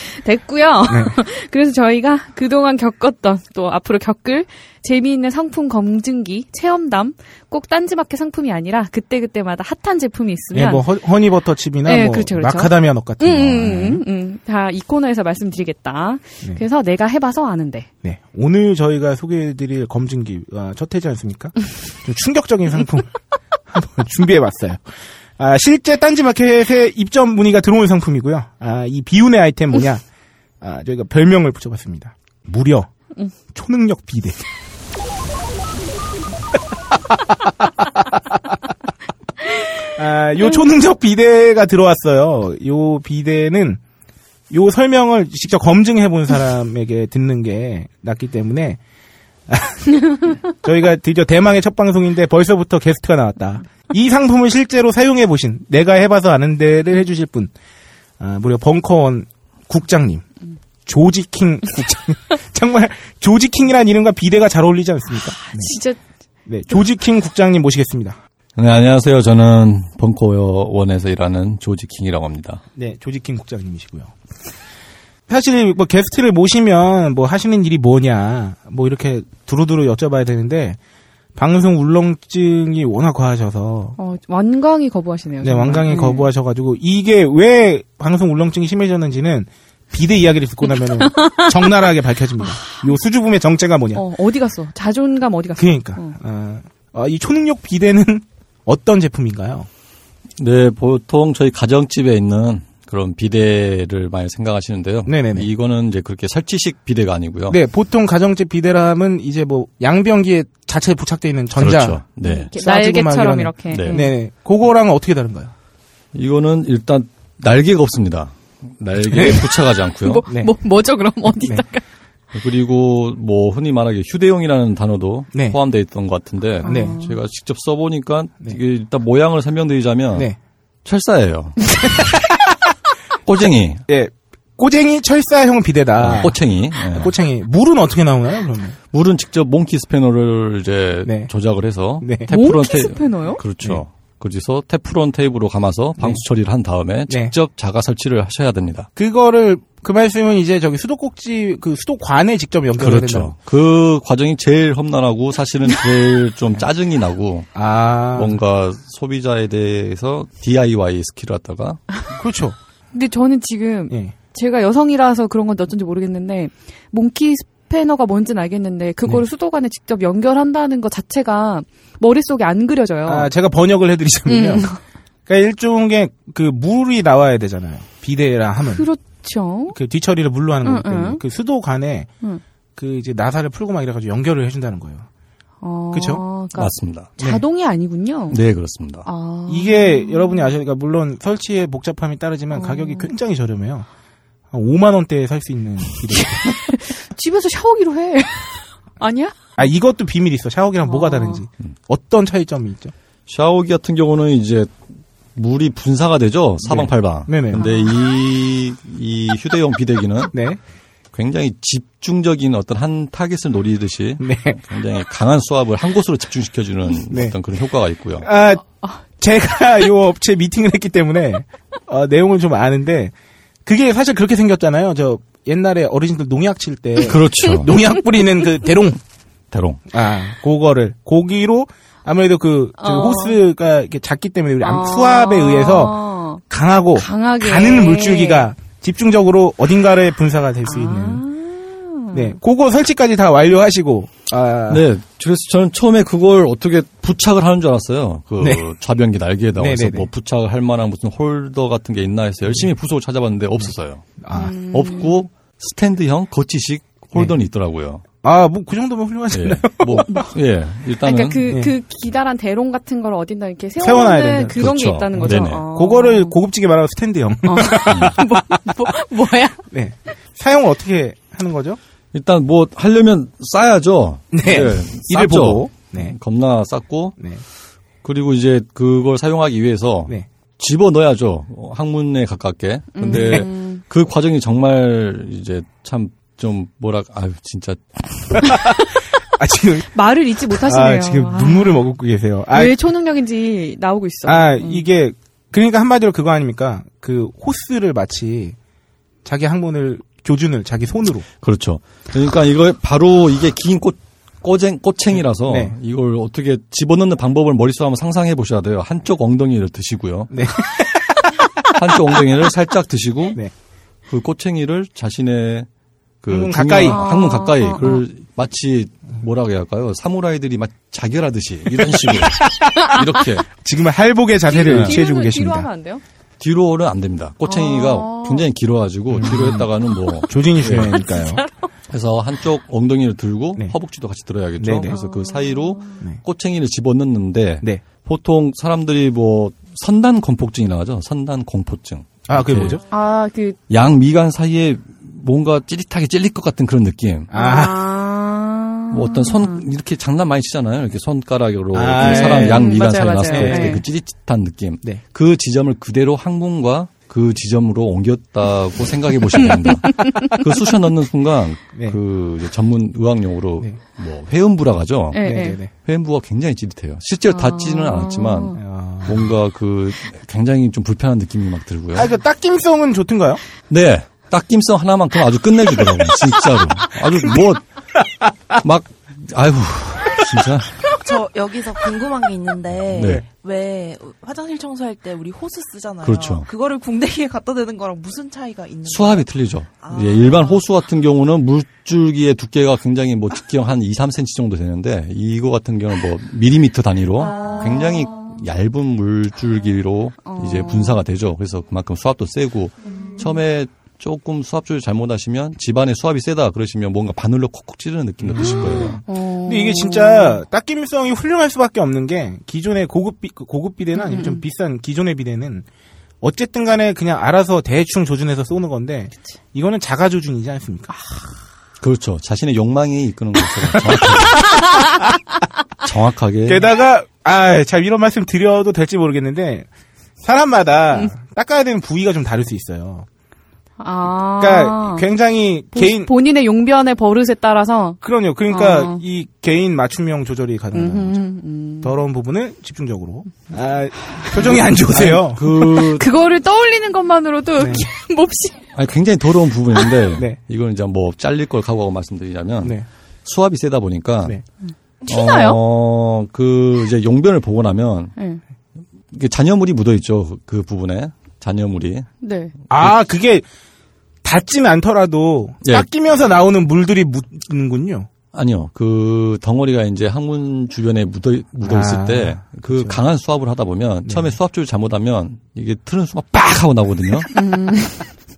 *laughs* 됐고요. 네. *laughs* 그래서 저희가 그동안 겪었던 또 앞으로 겪을 재미있는 상품 검증기, 체험담, 꼭 딴지마켓 상품이 아니라 그때그때마다 핫한 제품이 예, 있으면 뭐 허, 허니버터 칩이나 네, 뭐 그렇죠, 그렇죠. 마카다미아 넛 같은 음, 거. 음, 음, 음. 다이 코너에서 말씀드리겠다. 네. 그래서 내가 해봐서 아는데. 네. 오늘 저희가 소개해드릴 검증기, 아, 첫 회지 않습니까? *laughs* 좀 충격적인 상품 준비해봤어요. 아, 실제 딴지마켓에 입점 문의가 들어온 상품이고요. 아, 이 비운의 아이템 뭐냐? 아, 저희가 별명을 붙여봤습니다. 무려, 초능력 비대. 아, 요 초능력 비대가 들어왔어요. 요 비대는 요 설명을 직접 검증해 본 사람에게 듣는 게 낫기 때문에 *laughs* 저희가 드디어 대망의 첫 방송인데 벌써부터 게스트가 나왔다. 이 상품을 실제로 사용해 보신 내가 해봐서 아는 데를 해주실 분 아, 무려 벙커원 국장님 조지킹 국장님 *laughs* 정말 조지킹이라는 이름과 비대가 잘 어울리지 않습니까? 네, 진짜 네, 조지킹 국장님 모시겠습니다. 네, 안녕하세요. 저는 벙커원에서 일하는 조지킹이라고 합니다. 네, 조지킹 국장님이시고요. 사실 뭐 게스트를 모시면 뭐 하시는 일이 뭐냐 뭐 이렇게 두루두루 여쭤봐야 되는데 방송 울렁증이 워낙 과하셔서 어, 완강히 거부하시네요. 네, 정말. 완강히 네. 거부하셔가지고 이게 왜 방송 울렁증이 심해졌는지는 비대 이야기를 듣고 나면은 *laughs* 적나라하게 밝혀집니다. 요 수주붐의 정체가 뭐냐? 어, 어디 갔어? 자존감 어디 갔어? 그러니까 어. 아, 아, 이 초능력 비대는 *laughs* 어떤 제품인가요? 네, 보통 저희 가정집에 있는 그런 비데를 많이 생각하시는데요. 네네네. 이거는 이제 그렇게 설치식 비데가 아니고요. 네, 보통 가정집 비대라면 이제 뭐 양변기에 자체에 부착되어 있는 전자 그렇죠. 네. 막 날개처럼 이렇게. 네. 음. 네, 그거랑은 어떻게 다른가요? 이거는 일단 날개가 없습니다. 날개에 네. 부착하지 않고요. 뭐, 네. 뭐, 뭐죠, 그럼? 어디다가? 그리고 뭐 흔히 말하기 휴대용이라는 단어도 네. 포함되어 있던 것 같은데 네. 제가 직접 써보니까 네. 이게 일단 모양을 설명드리자면 네. 철사예요. *laughs* 꼬쟁이, 예, 꼬쟁이 철사형 비대다. 아, 꼬챙이. 예. 꼬챙이. 물은 어떻게 나오나요, 그러면? 물은 직접 몽키 스패너를 이제 네. 조작을 해서 네. 테프론 몽키 테이프 스패너요? 그렇죠. 그래서 테프론 테이프로 감아서 방수 처리를 한 다음에 네. 직접 자가 설치를 하셔야 됩니다. 그거를, 그 말씀은 이제 저기 수도꼭지, 그 수도관에 직접 연결해야 된다. 그렇죠. 그 과정이 제일 험난하고 사실은 제일 *laughs* 좀 짜증이 나고 아. 뭔가 소비자에 대해서 DIY 스킬을 갖다가 그렇죠. 근데 저는 지금 예. 제가 여성이라서 그런 건지 어쩐지 모르겠는데 몽키 스패너가 뭔지는 알겠는데 그거를 네. 수도관에 직접 연결한다는 것 자체가 머릿속에 안 그려져요. 아, 제가 번역을 해드리자면요. 음. 그러니까 일종의 그 물이 나와야 되잖아요. 비대라 하면. 그렇죠. 그 뒤처리를 물로 하는 거기 응, 때문에 응. 그 수도관에 응. 그 이제 나사를 풀고 막 이래가지고 연결을 해준다는 거예요. 어, 그쵸? 그러니까 맞습니다. 자동이 아니군요. 네, 그렇습니다. 아. 이게 여러분이 아시니까 물론 설치의 복잡함이 따르지만 어. 가격이 굉장히 저렴해요. 한 5만 원대에 살 수 있는 비대. *laughs* 집에서 샤워기로 해. *laughs* 아니야? 아 이것도 비밀이 있어. 샤워기랑 뭐가 어. 다른지. 어떤 차이점이 있죠? 샤워기 같은 경우는 이제 물이 분사가 되죠. 사방팔방. 네네. 근데 이, 이 휴대용 비데기는 네. 굉장히 집중적인 어떤 한 타겟을 노리듯이 *laughs* 네. 굉장히 강한 수압을 한 곳으로 집중시켜주는 *laughs* 네. 어떤 그런 효과가 있고요. 아 제가 *laughs* 요 업체 미팅을 했기 때문에 어, 내용을 좀 아는데 그게 사실 그렇게 생겼잖아요. 저 옛날에 어르신들 농약 칠 때 그렇죠. 농약 뿌리는 그 대롱 대롱. 아, 그거를 고기로 아무래도 그 어. 호스가 이렇게 작기 때문에 우리 암- 아. 수압에 의해서 강하고 강하게 가는 물줄기가 집중적으로 어딘가에 분사가 될 수 있는. 아. 네, 그거 설치까지 다 완료하시고 아, 네. 그래서 저는 처음에 그걸 어떻게 부착을 하는 줄 알았어요. 그 네. 좌변기 날개에다가 네, 해서 네, 네. 뭐 부착을 할 만한 무슨 홀더 같은 게 있나 해서 열심히 부속을 찾아봤는데 없었어요. 아, 음. 없고 스탠드형 거치식 홀더는 있더라고요. 아, 뭐 그 정도면 예. 훌륭하잖아요. 뭐, *laughs* 예. 일단은 그러니까 그, 네. 그 기다란 대롱 같은 걸 어딘가 이렇게 세워놔야 세워놓는 된다. 그런 게 그렇죠. 있다는 거죠. 네네. 어. 그거를 고급지게 말하면 스탠드형. *laughs* 뭐, 뭐, 뭐야? 네. 사용을 어떻게 하는 거죠? 일단 뭐 하려면 싸야죠. 네. 예, 이를. 보고. 네. 겁나 쌌고 네. 그리고 이제 그걸 사용하기 위해서 네. 집어 넣어야죠. 어, 항문에 가깝게. 근데 음. 그 과정이 정말 이제 참 좀 뭐라 아유 진짜 *laughs* 아 지금 말을 잊지 못하시네요. 아 지금 아, 눈물을 머금고 계세요. 아, 왜 초능력인지 나오고 있어. 아 음. 이게 그러니까 한마디로 그거 아닙니까? 그 호스를 마치 자기 항문을 교준을 자기 손으로 그렇죠. 그러니까 이거 바로 이게 긴 꽃, 꼬쟁, 꼬챙이라서 네. 이걸 어떻게 집어넣는 방법을 머릿속에 한번 상상해 보셔야 돼요. 한쪽 엉덩이를 드시고요. 네. *laughs* 한쪽 엉덩이를 살짝 드시고 네. 그 꼬챙이를 자신의 그 항문 가까이. 항문 가까이 아, 아, 그걸 마치 뭐라고 해야 할까요? 사무라이들이 막 자결하듯이 이런 *laughs* 식으로 이렇게 지금 은 할복의 자세를 취해주고 뒤로는- 뒤로 하면 계십니다. 안 돼요? 뒤로는 안 됩니다. 꼬챙이가 아. 굉장히 길어가지고 뒤로 했다가는 뭐 조진이 수명이니까요. 그래서 한쪽 엉덩이를 들고 네. 허벅지도 같이 들어야겠죠. 네네. 그래서 그 사이로 네. 꼬챙이를 집어넣는데 네. 보통 사람들이 뭐 선단 공포증이라고 하죠. 선단 공포증. 아 그게 뭐죠? 아, 그, 양 미간 사이에 뭔가 찌릿하게 찔릴 것 같은 그런 느낌. 아, 아. 뭐 어떤 손 이렇게 장난 많이 치잖아요. 이렇게 손가락으로 아, 그 예. 사람 양 미간 맞아요, 사이에 맞아요. 놨을 때 네. 그 찌릿한 느낌. 네. 그 지점을 그대로 항문과 그 지점으로 옮겼다고 생각해 보시면 됩니다. *laughs* 그 쑤셔 넣는 순간 네. 그 전문 의학 용어로 네. 뭐 회음부라 하죠. 네, 네. 네네네. 회음부가 굉장히 찌릿해요. 실제로 닿지는 아. 않았지만 아, 뭔가 그 굉장히 좀 불편한 느낌이 막 들고요. 아, 그 딱김성은 좋던가요? 네. 딱김성 하나만큼 아주 끝내주더라고요. 진짜로. 아주 뭐, 막, 아이고, 진짜. 저 여기서 궁금한 게 있는데 네. 왜 화장실 청소할 때 우리 호스 쓰잖아요. 그렇죠. 그거를 궁뎅이에 갖다 대는 거랑 무슨 차이가 있는 수압이 틀리죠. 아. 예, 일반 호수 같은 경우는 물줄기의 두께가 굉장히 뭐 직경 한 2, 3cm 정도 되는데 이거 같은 경우는 뭐 미리미터 단위로 아. 굉장히 얇은 물줄기로 어. 이제 분사가 되죠. 그래서 그만큼 수압도 세고 처음에 조금 수압 조절 잘못하시면 집안에 수압이 세다 그러시면 뭔가 바늘로 콕콕 찌르는 느낌도 드실 거예요. 어. 근데 이게 진짜 딱김성이 훌륭할 수밖에 없는 게 기존의 고급 비, 고급 비대나 아니면 좀 비싼 기존의 비대는 어쨌든 간에 그냥 알아서 대충 조준해서 쏘는 건데 이거는 자가 조준이지 않습니까? 그렇죠. 자신의 욕망이 이끄는 것처럼 정확하게. *laughs* 정확하게. 게다가 아, 참 이런 말씀 드려도 될지 모르겠는데 사람마다 닦아야 되는 부위가 좀 다를 수 있어요. 아. 그러니까 굉장히 보- 개인 본인의 용변의 버릇에 따라서. 그럼요. 그러니까 어. 이 개인 맞춤형 조절이 가능하다는 음, 거죠. 음. 더러운 부분은 집중적으로. 아, 표정이 안 좋으세요. 그, *laughs* 그거를 떠올리는 것만으로도 네. *laughs* 몹시. 아니, 굉장히 더러운 부분인데, *laughs* 네. 이건 이제 뭐 잘릴 걸 각오하고 말씀드리자면, 네. 수압이 세다 보니까, 네. 튀나요? 어, 그, 이제 용변을 보고 나면, 네. 이게 잔여물이 묻어 있죠. 그, 그 부분에. 잔여물이. 네. 아, 그게 닿지는 않더라도 예. 닦이면서 나오는 물들이 묻는군요. 아니요. 그 덩어리가 이제 항문 주변에 묻어, 묻어 있을 아, 때, 그 그렇죠. 강한 수압을 하다 보면, 네. 처음에 수압 조절 잘못하면, 이게 튀는 수가 빡! 하고 나오거든요. *laughs* 음.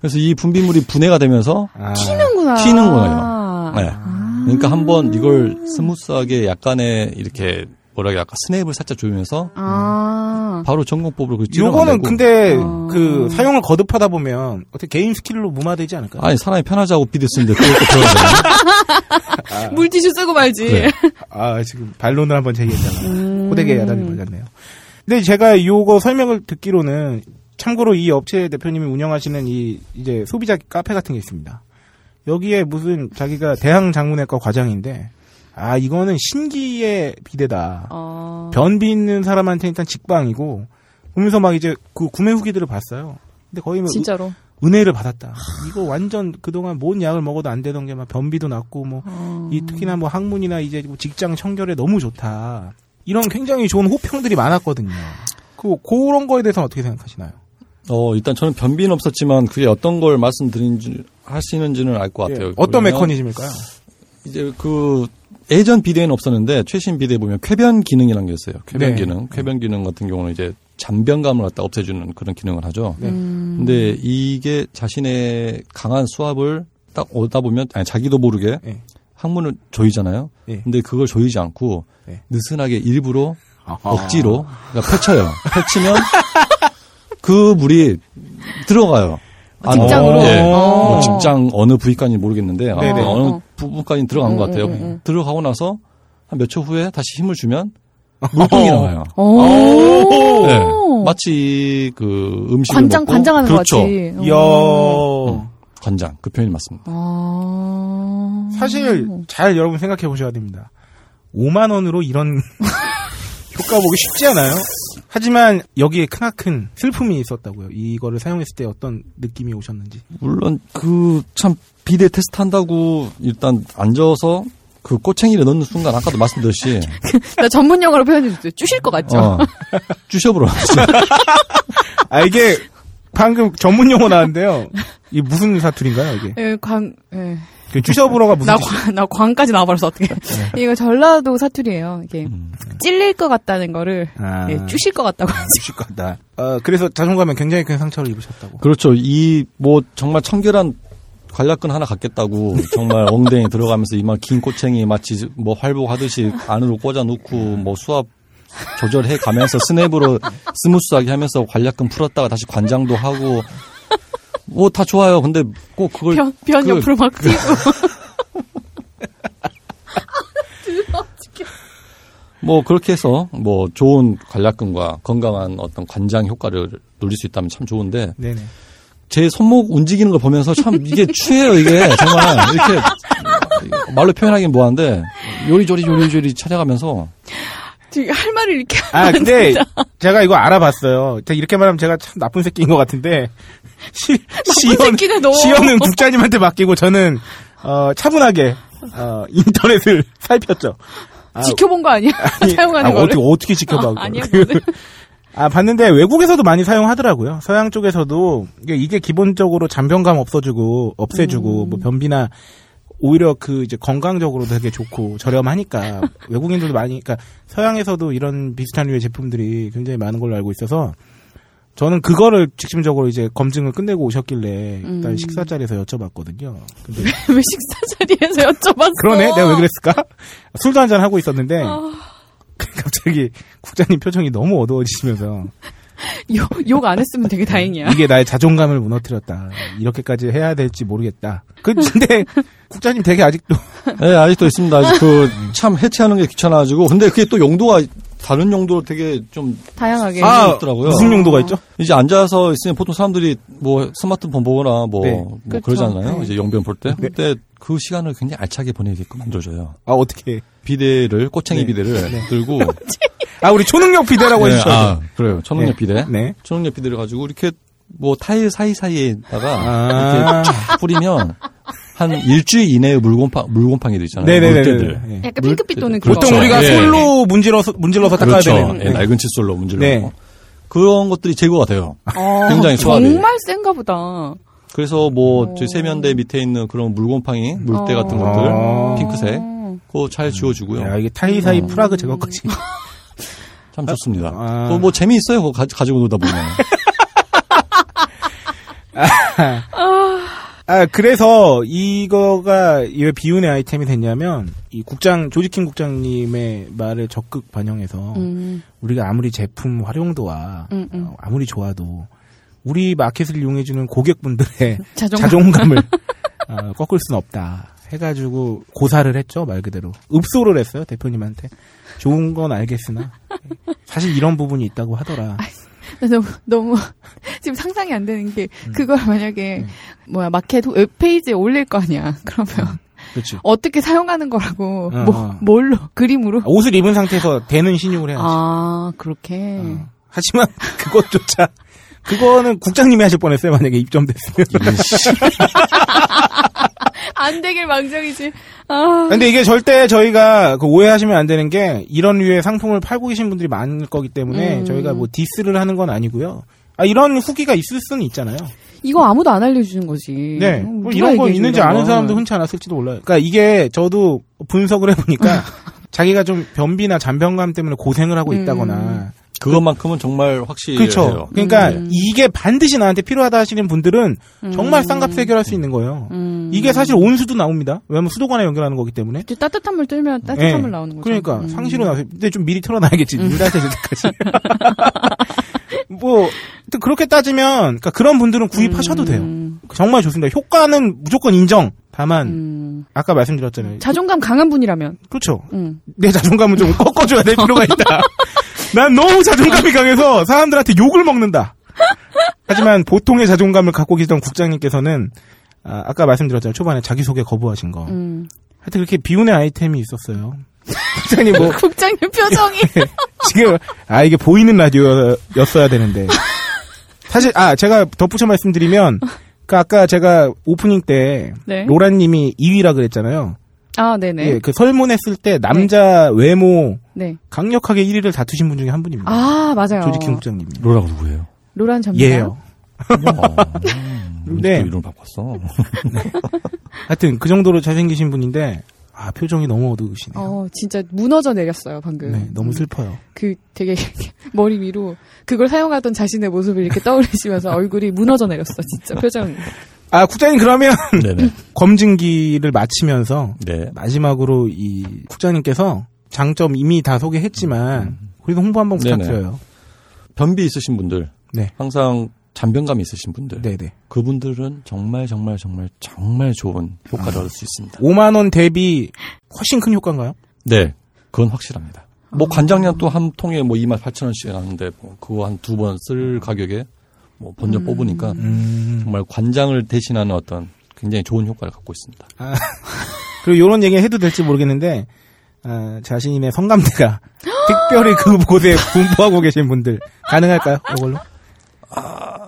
그래서 이 분비물이 분해가 되면서, 아, 튀는구나. 튀는 거예요. 네. 아. 그러니까 한번 이걸 스무스하게 약간의 이렇게 뭐라 약간 스냅을 살짝 조이면서 아. 바로 정공법으로 그 요거는. 근데 어. 그 사용을 거듭하다 보면 어떻게 개인 skill로 무마되지 않을까요? 아니 사람이 편하자고 비데 쓰는데 그걸 또 들어야 되나? *laughs* 물티슈 쓰고 말지. 그래. 아, 지금 반론을 한번 제기했다가 음. 호되게 야단이 걸렸네요. 근데 제가 요거 설명을 듣기로는 참고로 이 업체 대표님이 운영하시는 이 이제 소비자 카페 같은 게 있습니다. 여기에 무슨 자기가 대학 장문외과 과장인데 아 이거는 신기의 비대다. 어. 변비 있는 사람한테 일단 직방이고 보면서 막 이제 그 구매 후기들을 봤어요. 근데 거의 뭐 진짜로. 은혜를 받았다. 이거 완전 그동안 뭔 약을 먹어도 안 되던 게 막 변비도 낫고 뭐 어. 이 특히나 뭐 학문이나 이제 뭐 직장 청결에 너무 좋다. 이런 굉장히 좋은 호평들이 많았거든요. 그 그런 거에 대해서는 어떻게 생각하시나요? 어 일단 저는 변비는 없었지만 그게 어떤 걸 말씀드린지 하시는지는 알 것 같아요. 예, 어떤 메커니즘일까요? 이제 그 예전 비대는 없었는데 최신 비대에 보면 쾌변 기능이라는 게 있어요. 쾌변 네. 기능. 쾌변 기능 같은 경우는 이제 잔변감을 갖다 없애주는 그런 기능을 하죠. 네. 음. 근데 이게 자신의 강한 수압을 딱 오다 보면 아니 자기도 모르게 네. 항문을 조이잖아요. 네. 근데 그걸 조이지 않고 네. 느슨하게 일부러 아. 억지로 그러니까 펼쳐요. 펼치면 그 물이 들어가요. 안- 직장으로? 예. 어. 뭐 직장 어느 부위까지 모르겠는데 네네. 어느 어. 부분까지 들어간 음, 것 같아요. 음, 음, 음. 들어가고 나서 한 몇 초 후에 다시 힘을 주면 물통이 나와요. 오. 네. 마치 그 음식을 관장 먹고 관장하는 그렇죠. 것 같이. 이야. 음. 관장 그 표현이 맞습니다. 아. 사실 잘 여러분 생각해 보셔야 됩니다. 5만 원으로 이런 *laughs* 효과 보기 쉽지 않아요. 하지만 여기에 크나큰 슬픔이 있었다고요. 이거를 사용했을 때 어떤 느낌이 오셨는지. 물론 그 참 비대 테스트 한다고 일단 앉아서 그 꼬챙이를 넣는 순간 아까도 말씀드렸듯이 *laughs* 나 전문 용어로 표현해줬어요. 주실 것 같죠? 어, 쭈셔보러 *laughs* 아 이게 방금 전문 용어 나왔는데요. 이게 무슨 사투리인가요, 이게? 예, 광, 예. 그 쭈셔보러가 무슨 나, 광, 나 광까지 나와버렸어, 어떻게. 네. 이거 전라도 사투리예요 이게. 음. 찔릴 것 같다는 거를, 아, 예, 주실 것 같다고 하죠. 주실 것 같다. 어, 그래서 자존감에 굉장히 큰 상처를 입으셨다고. 그렇죠. 이 뭐 정말 청결한 관략근 하나 갖겠다고 정말 엉덩이 들어가면서 이만 긴 꼬챙이 마치 뭐 활복하듯이 안으로 꽂아 놓고 뭐 수압 조절해 가면서 스냅으로 스무스하게 하면서 괄약근 풀었다가 다시 관장도 하고 뭐 다 좋아요. 근데 꼭 그걸 변, 변 그- 옆으로 막 튀고. *laughs* 뭐 그렇게 해서 뭐 좋은 괄약근과 건강한 어떤 관장 효과를 누릴 수 있다면 참 좋은데 네네. 제 손목 움직이는 걸 보면서 참 이게 추해요 이게 정말 이렇게 말로 표현하기는 뭐한데 요리조리 요리조리 찾아가면서 지금 할 말을 이렇게 아, 근데 제가 이거 알아봤어요. 이렇게 말하면 제가 참 나쁜 새끼인 것 같은데 시, 시연. 시연은 국장님한테 맡기고 저는 어, 차분하게 어, 인터넷을 *laughs* 살폈죠. 아, 지켜본 거 아니야? *laughs* 사용하는 아, 거를? 어떻게 어떻게 지켜봐? 아. *laughs* 아니야. 아 봤는데 외국에서도 많이 사용하더라고요. 서양 쪽에서도 이게, 이게 기본적으로 잔변감 없어주고 없애주고 음. 뭐 변비나 오히려 그 이제 건강적으로 되게 좋고 저렴하니까 *laughs* 외국인들도 많이 그러니까 서양에서도 이런 비슷한 류의 제품들이 굉장히 많은 걸로 알고 있어서 저는 그거를 직접적으로 이제 검증을 끝내고 오셨길래 일단 음. 식사 자리에서 여쭤봤거든요. 근데 왜 식사 자리에서 여쭤봤어? 그러네 내가 왜 그랬을까? 술도 한잔 하고 있었는데 아. *laughs* 갑자기 국장님 표정이 너무 어두워지시면서 욕, 욕안 했으면 되게 다행이야. 이게 나의 자존감을 무너뜨렸다. 이렇게까지 해야 될지 모르겠다. 그, 근데, *laughs* 국장님 되게 아직도, *laughs* 네, 아직도 있습니다. 아직 그참 해체하는 게 귀찮아가지고 근데 그게 또 용도가 다른 용도로 되게 좀 다양하게. 아, 있더라고요. 무슨 용도가 있죠? 이제 앉아서 있으면 보통 사람들이 뭐 스마트폰 보거나 뭐, 네. 뭐 그렇죠. 그러잖아요. 네. 이제 영변 볼 때. 근데 그 시간을 굉장히 알차게 보내게끔 만들어줘요. 아, 어떻게. 비대를 꼬챙이 네. 비대를 네. 들고 아, 우리 초능력 비대라고 네, 해주셔야 아, 돼요. 그래요. 초능력 네. 비대. 네. 초능력 비대를 가지고 이렇게 뭐 타일 사이 사이에다가 아. 이렇게 쫙 뿌리면 한 일주일 이내에 물곰팡 물곰팡이들 있잖아요. 네네네. 물때들. 네. 약간 핑크빛 도는 그거. 보통 그렇죠. 우리가 예. 솔로 문질러서, 문질러서 닦아야 그렇죠. 되는. 예, 낡은 칫솔로 문질러 네. 고 그런 것들이 제거가 돼요. 어, 굉장히 수압이. 정말 센가 보다. 그래서 뭐 저희 세면대 밑에 있는 그런 물곰팡이, 물때 같은 어. 것들, 아. 핑크색, 그거 잘 지워주고요. 야, 이게 타일 사이 어. 프라그 제거까지. *laughs* 참 좋습니다. 아. 그거 뭐 재미있어요. 그거 가, 가지고 놀다 보면. *laughs* 아, 그래서 이거가 왜 비운의 아이템이 됐냐면, 이 국장, 조지킹 국장님의 말을 적극 반영해서, 음, 우리가 아무리 제품 활용도와 음, 음. 어, 아무리 좋아도 우리 마켓을 이용해주는 고객분들의 *laughs* 자존감. 자존감 을 *laughs* 어, 꺾을 수는 없다. 해가지고 고사를 했죠 말 그대로 읍소를 했어요 대표님한테 좋은 건 알겠으나 사실 이런 부분이 있다고 하더라. *laughs* 너무, 너무, *laughs* 지금 상상이 안 되는 게, 음. 그걸 만약에, 뭐야, 마켓 웹페이지에 올릴 거 아니야. *laughs* 그러면, 그렇지. 어떻게 사용하는 거라고, 어, 뭐, 어. 뭘로, 그림으로? 옷을 입은 상태에서 되는 신용을 해야지. 아, 그렇게. 어. 하지만 그것조차 그거는 국장님이 하실 뻔했어요 만약에 입점됐으면. 안 되길 망정이지. 아. 근데 이게 절대 저희가 그 오해하시면 안 되는 게 이런 류의 상품을 팔고 계신 분들이 많을 거기 때문에 음. 저희가 뭐 디스를 하는 건 아니고요. 아 이런 후기가 있을 수는 있잖아요. 이거 아무도 안 알려주는 거지. 네. 음, 뭐 이런 거 있는지 이런 아는 거. 사람도 흔치 않았을지도 몰라요. 그러니까 이게 저도 분석을 해보니까 *laughs* 자기가 좀 변비나 잔변감 때문에 고생을 하고 음. 있다거나 그것만큼은 정말 확실히 그렇죠. 해요. 그러니까 음. 이게 반드시 나한테 필요하다 하시는 분들은 정말 음. 싼값 해결할 수 있는 거예요. 음. 이게 사실 온수도 나옵니다. 왜냐면 수도관에 연결하는 거기 때문에. 따뜻한 물 뜨면 따뜻한 예. 물 나오는 거죠. 그러니까 음. 상시로 나와서 근데 좀 미리 털어놔야겠지 물한테 될 때까지. *laughs* 뭐또 그렇게 따지면 그러니까 그런 분들은 구입하셔도 돼요. 음. 정말 좋습니다. 효과는 무조건 인정. 다만 음, 아까 말씀드렸잖아요. 자존감 강한 분이라면. 그렇죠. 음. 내 자존감은 좀 *laughs* 꺾어줘야 될 필요가 있다. *laughs* 난 너무 자존감이 강해서 사람들한테 욕을 먹는다. 하지만 보통의 자존감을 갖고 계시던 국장님께서는 아, 까 말씀드렸잖아요. 초반에 자기소개 거부하신 거. 음. 하여튼 그렇게 비운의 아이템이 있었어요. 국장님 뭐 *laughs* 국장님 표정이. *laughs* 지금 아 이게 보이는 라디오였어야 되는데 사실 아 제가 덧붙여 말씀드리면 그 아까 제가 오프닝 때 네. 로라님이 2위라 그랬잖아요. 아, 네네. 예, 그 설문했을 때 남자 외모 네. 강력하게 1위를 다투신 분 중에 한 분입니다. 아, 맞아요. 조지킹 국장님이. 로라가 누구예요? 로란 전문가. 예요. 어, 근데- 또 이름 바꿨어. *laughs* 하여튼 그 정도로 잘생기신 분인데 아 표정이 너무 어두우시네요. 어, 진짜 무너져 내렸어요, 방금. 네, 너무 슬퍼요. 그 되게 *laughs* 머리 위로 그걸 사용하던 자신의 모습을 이렇게 떠올리시면서 얼굴이 무너져 내렸어, 진짜 표정이. 아 국장님 그러면 네네. *laughs* 검증기를 마치면서 네. 마지막으로 이 국장님께서 장점 이미 다 소개했지만 그래도 홍보 한번. 부탁드려요. 변비 있으신 분들, 네. 항상 잔변감이 있으신 분들, 네네. 그분들은 정말 정말 정말 정말 좋은 효과를 얻을 수 있습니다. 5만 원 대비 훨씬 큰 효과인가요? 네, 그건 확실합니다. 뭐 관장량 또 한 통에 뭐 2만 8천 원씩 하는데 뭐 그거 한 두 번 쓸 가격에 뭐 번져 뽑으니까 음. 정말 관장을 대신하는 어떤 굉장히 좋은 효과를 갖고 있습니다. *laughs* 그리고 이런 얘기 해도 될지 모르겠는데 아, 자신의 성감대가 *laughs* 특별히 그 곳에 분포하고 계신 분들 가능할까요? 이걸로?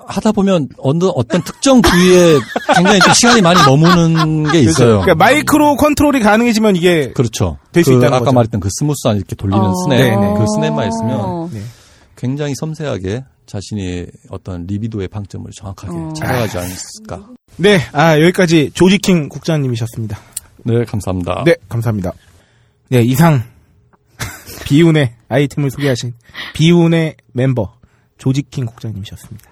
하다 보면 어느 어떤 특정 부위에 굉장히 좀 시간이 많이 머무는 게 있어요. 그러니까 micro control이 가능해지면 이게 그렇죠. 될수 그 있다는 아까 거죠. 말했던 그 스무스한 이렇게 돌리는 어. 스냅, 네네. 그 스냅만 있으면 네. 굉장히 섬세하게 자신이 어떤 리비도의 방점을 정확하게 어. 찾아가지 않을까. 네, 아 여기까지 조지킹 국장님이셨습니다. 네, 감사합니다. 네, 감사합니다. 네, 이상 *laughs* 비운의 아이템을 소개하신 비운의 멤버 조지킹 국장님이셨습니다.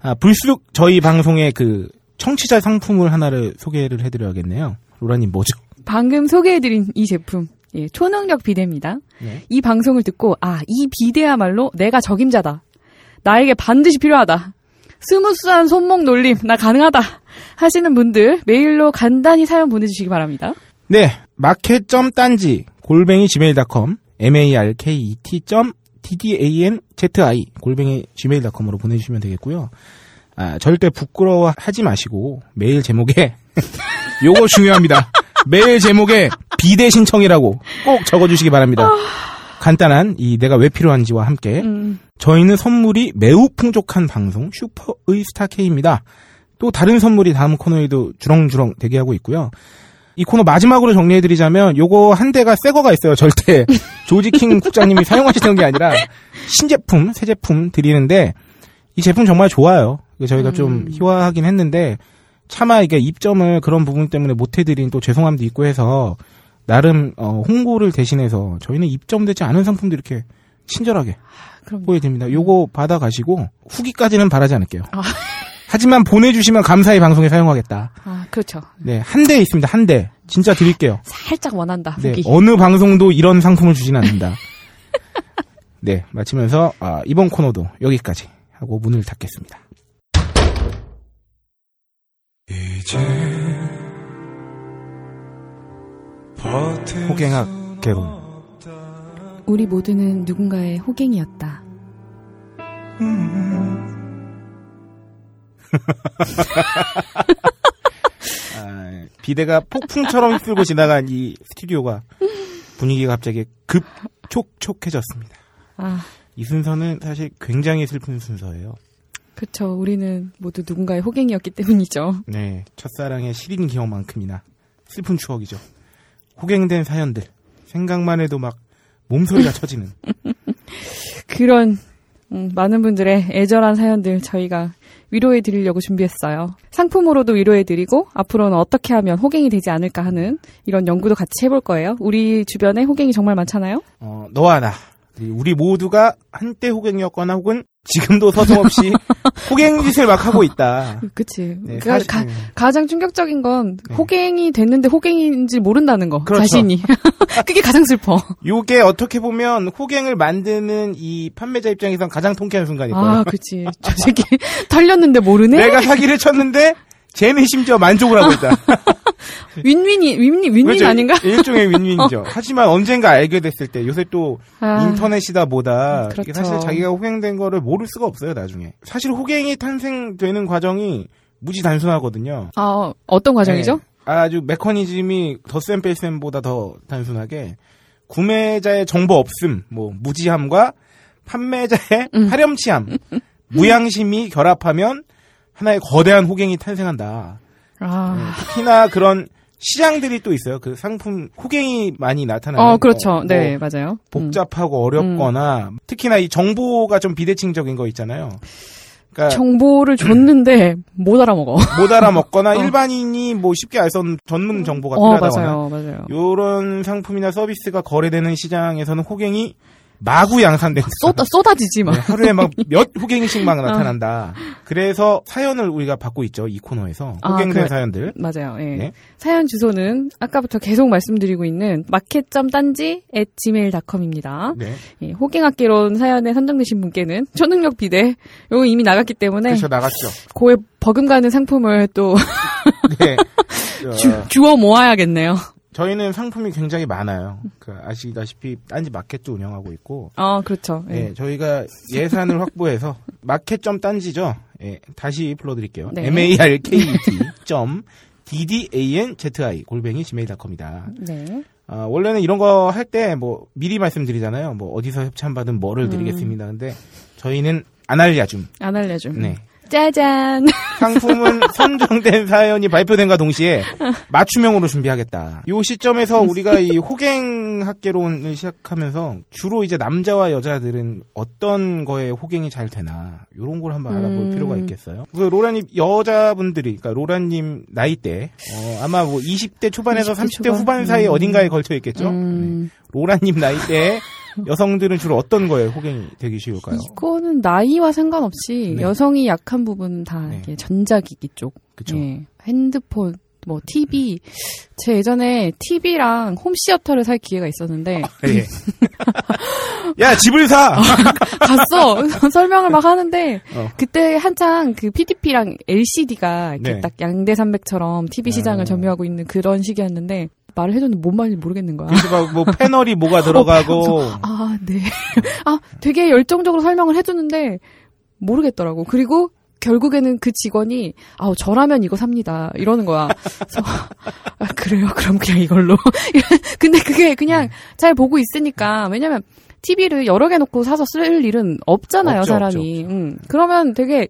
아, 불쑥 저희 방송의 그 청취자 상품을 하나를 소개를 해드려야겠네요. 로라님 뭐죠? 방금 소개해드린 이 제품, 예, 초능력 비데입니다. 네. 이 방송을 듣고, 아, 이 비데야말로 내가 적임자다. 나에게 반드시 필요하다. 스무스한 손목 놀림, 나 가능하다. 하시는 분들, 메일로 간단히 사연 보내주시기 바랍니다. 네, 마켓.딴지 골뱅이 gmail.com market.tdanzi 골뱅이 gmail.com으로 보내주시면 되겠고요. 아, 절대 부끄러워하지 마시고 메일 제목에 *laughs* 요거 중요합니다. 메일 제목에 비대 신청이라고 꼭 적어주시기 바랍니다. 간단한 이 내가 왜 필요한지와 함께 음, 저희는 선물이 매우 풍족한 방송 슈퍼의 스타 K입니다. 또 다른 선물이 다음 코너에도 주렁주렁 대기하고 있고요. 이 코너 마지막으로 정리해드리자면 요거 한 대가 새 거가 있어요. 절대 *laughs* 조지킹 국장님이 사용하시는 게 아니라 신제품, 새 제품 드리는데 이 제품 정말 좋아요. 저희가 좀 희화하긴 했는데 차마 이게 입점을 그런 부분 때문에 못 해드린 또 죄송함도 있고 해서 나름 어, 홍보를 대신해서 저희는 입점되지 않은 상품도 이렇게 친절하게 그럼 보여드립니다. 요거 받아가시고 후기까지는 바라지 않을게요. 아. 하지만 보내주시면 감사히 방송에 사용하겠다. 아, 그렇죠. 네, 한 대 있습니다. 한 대. 진짜 드릴게요. 살짝 원한다, 네, 후기. 어느 방송도 이런 상품을 주진 않는다. *laughs* 네, 마치면서 아, 이번 코너도 여기까지 하고 문을 닫겠습니다. 호갱학 개론. 우리 모두는 누군가의 호갱이었다. 아, 비대가 폭풍처럼 휩쓸고 지나간 이 스튜디오가 분위기가 갑자기 급촉촉해졌습니다. 아, 이 순서는 사실 굉장히 슬픈 순서예요. 그쵸. 우리는 모두 누군가의 호갱이었기 때문이죠. 네, 첫사랑의 시린 기억만큼이나 슬픈 추억이죠. 호갱된 사연들 생각만 해도 막 몸소리가 *laughs* 쳐지는. 그런 음, 많은 분들의 애절한 사연들 저희가 위로해 드리려고 준비했어요. 상품으로도 위로해 드리고 앞으로는 어떻게 하면 호갱이 되지 않을까 하는 이런 연구도 같이 해볼 거예요. 우리 주변에 호갱이 정말 많잖아요. 어, 너와 나 우리 모두가 한때 호갱이었거나 혹은 지금도 서슴없이 *laughs* 호갱 짓을 막 하고 있다. 그치. 네, 그러니까 가, 가장 충격적인 건 네. 호갱이 됐는데 호갱인지 모른다는 거. 그렇죠. 자신이. *laughs* 그게 가장 슬퍼. 요게 어떻게 보면 호갱을 만드는 이 판매자 입장에선 가장 통쾌한 순간일 거예요. 아, 그치. 저 새끼 *laughs* 털렸는데 모르네? 내가 사기를 쳤는데 쟤는 심지어 만족을 하고 있다. *laughs* 윈윈이 윈윈 윈윈 그렇죠. 아닌가? 일종의 윈윈이죠. *laughs* 하지만 언젠가 알게 됐을 때 요새 또 아, 인터넷이다 뭐다 그렇죠. 사실 자기가 호갱된 거를 모를 수가 없어요 나중에. 사실 호갱이 탄생되는 과정이 무지 단순하거든요. 아, 어떤 과정이죠? 네. 아주 메커니즘이 덧셈 뺄셈보다 더 단순하게 구매자의 정보 없음, 뭐 무지함과 판매자의 음. 파렴치함, 무양심이 결합하면 하나의 거대한 호갱이 탄생한다. 네, 아, 특히나 그런 시장들이 또 있어요. 그 상품 호갱이 많이 나타나는. 어, 그렇죠. 뭐 네, 맞아요. 음. 복잡하고 어렵거나 특히나 이 정보가 좀 비대칭적인 거 있잖아요. 그러니까 정보를 줬는데 *clears throat* 못 알아먹어. 못 알아먹거나 *laughs* 어. 일반인이 뭐 쉽게 알 수 없는 전문 정보가 어, 필요하다거나 맞아요, 맞아요. 요런 상품이나 서비스가 거래되는 시장에서는 호갱이 마구 양산된다. 쏟아, 쏟아지지 막. 네, 하루에 막 *laughs* 몇 호갱이씩 막 나타난다. 그래서 사연을 우리가 받고 있죠. 이 코너에서 아, 호갱된 그- 사연들. 맞아요. 예. 네. 사연 주소는 아까부터 계속 말씀드리고 있는 마켓.딴지 at gmail.com입니다. 네. 예, 호갱학개론 사연에 선정되신 분께는 초능력 비대 요거 이미 나갔기 때문에 그래서 나갔죠. 고에 버금가는 상품을 또 *laughs* 네. *laughs* 주, 어, 주워 모아야겠네요. 저희는 상품이 굉장히 많아요. 그 아시다시피 딴지 마켓도 운영하고 있고 아, 그렇죠. 예. 네, 저희가 예산을 확보해서 *laughs* 마켓.점 딴지죠. 예, 다시 불러드릴게요. 네. m a r k e t 점 d d a n z i 골뱅이 gmail.com이다. 네. 아, 원래는 이런 거 할 때 뭐 미리 말씀드리잖아요. 뭐 어디서 협찬받은 뭐를 음. 드리겠습니다. 근데 저희는 안 알려줌. 안 알려줌. 네. 짜잔. *laughs* 상품은 선정된 사연이 발표된과 동시에 맞춤형으로 준비하겠다. 이 시점에서 우리가 이 호갱 학개론을 시작하면서 주로 이제 남자와 여자들은 어떤 거에 호갱이 잘 되나 이런 걸 한번 알아볼 음. 필요가 있겠어요. 그 로라님 여자분들이 그러니까 로라님 나이대 어, 아마 뭐 20대 초반에서 20대 30대 초반. 후반 사이 에 음. 어딘가에 걸쳐 있겠죠. 음, 네. 로라님 나이대 *laughs* 여성들은 주로 어떤 거에 호갱이 되기 쉬울까요? 이거는 나이와 상관없이 네. 여성이 약한 부분은 다 네. 전자기기 쪽. 그쵸. 예. 핸드폰, 뭐 TV. 제 예전에 TV랑 홈시어터를 살 기회가 있었는데 *laughs* 예. 야 집을 사. *laughs* 갔어. 설명을 막 하는데 어. 그때 한창 그 PDP랑 LCD가 이렇게 네. 딱 양대 산맥처럼 TV 시장을 아. 점유하고 있는 그런 시기였는데 말을 해줬는데 뭔 말인지 모르겠는 거야. 그래서 막 뭐 패널이 뭐가 들어가고 아, 네. *laughs* 아, 되게 열정적으로 설명을 해주는데 모르겠더라고. 그리고 결국에는 그 직원이 아우 저라면 이거 삽니다 이러는 거야. 그래서 아, 그래요. 그럼 그냥 이걸로. *laughs* 근데 그게 그냥 잘 보고 있으니까 왜냐면 TV를 여러 개 놓고 사서 쓸 일은 없잖아요 없죠, 사람이. 음, 그러면 되게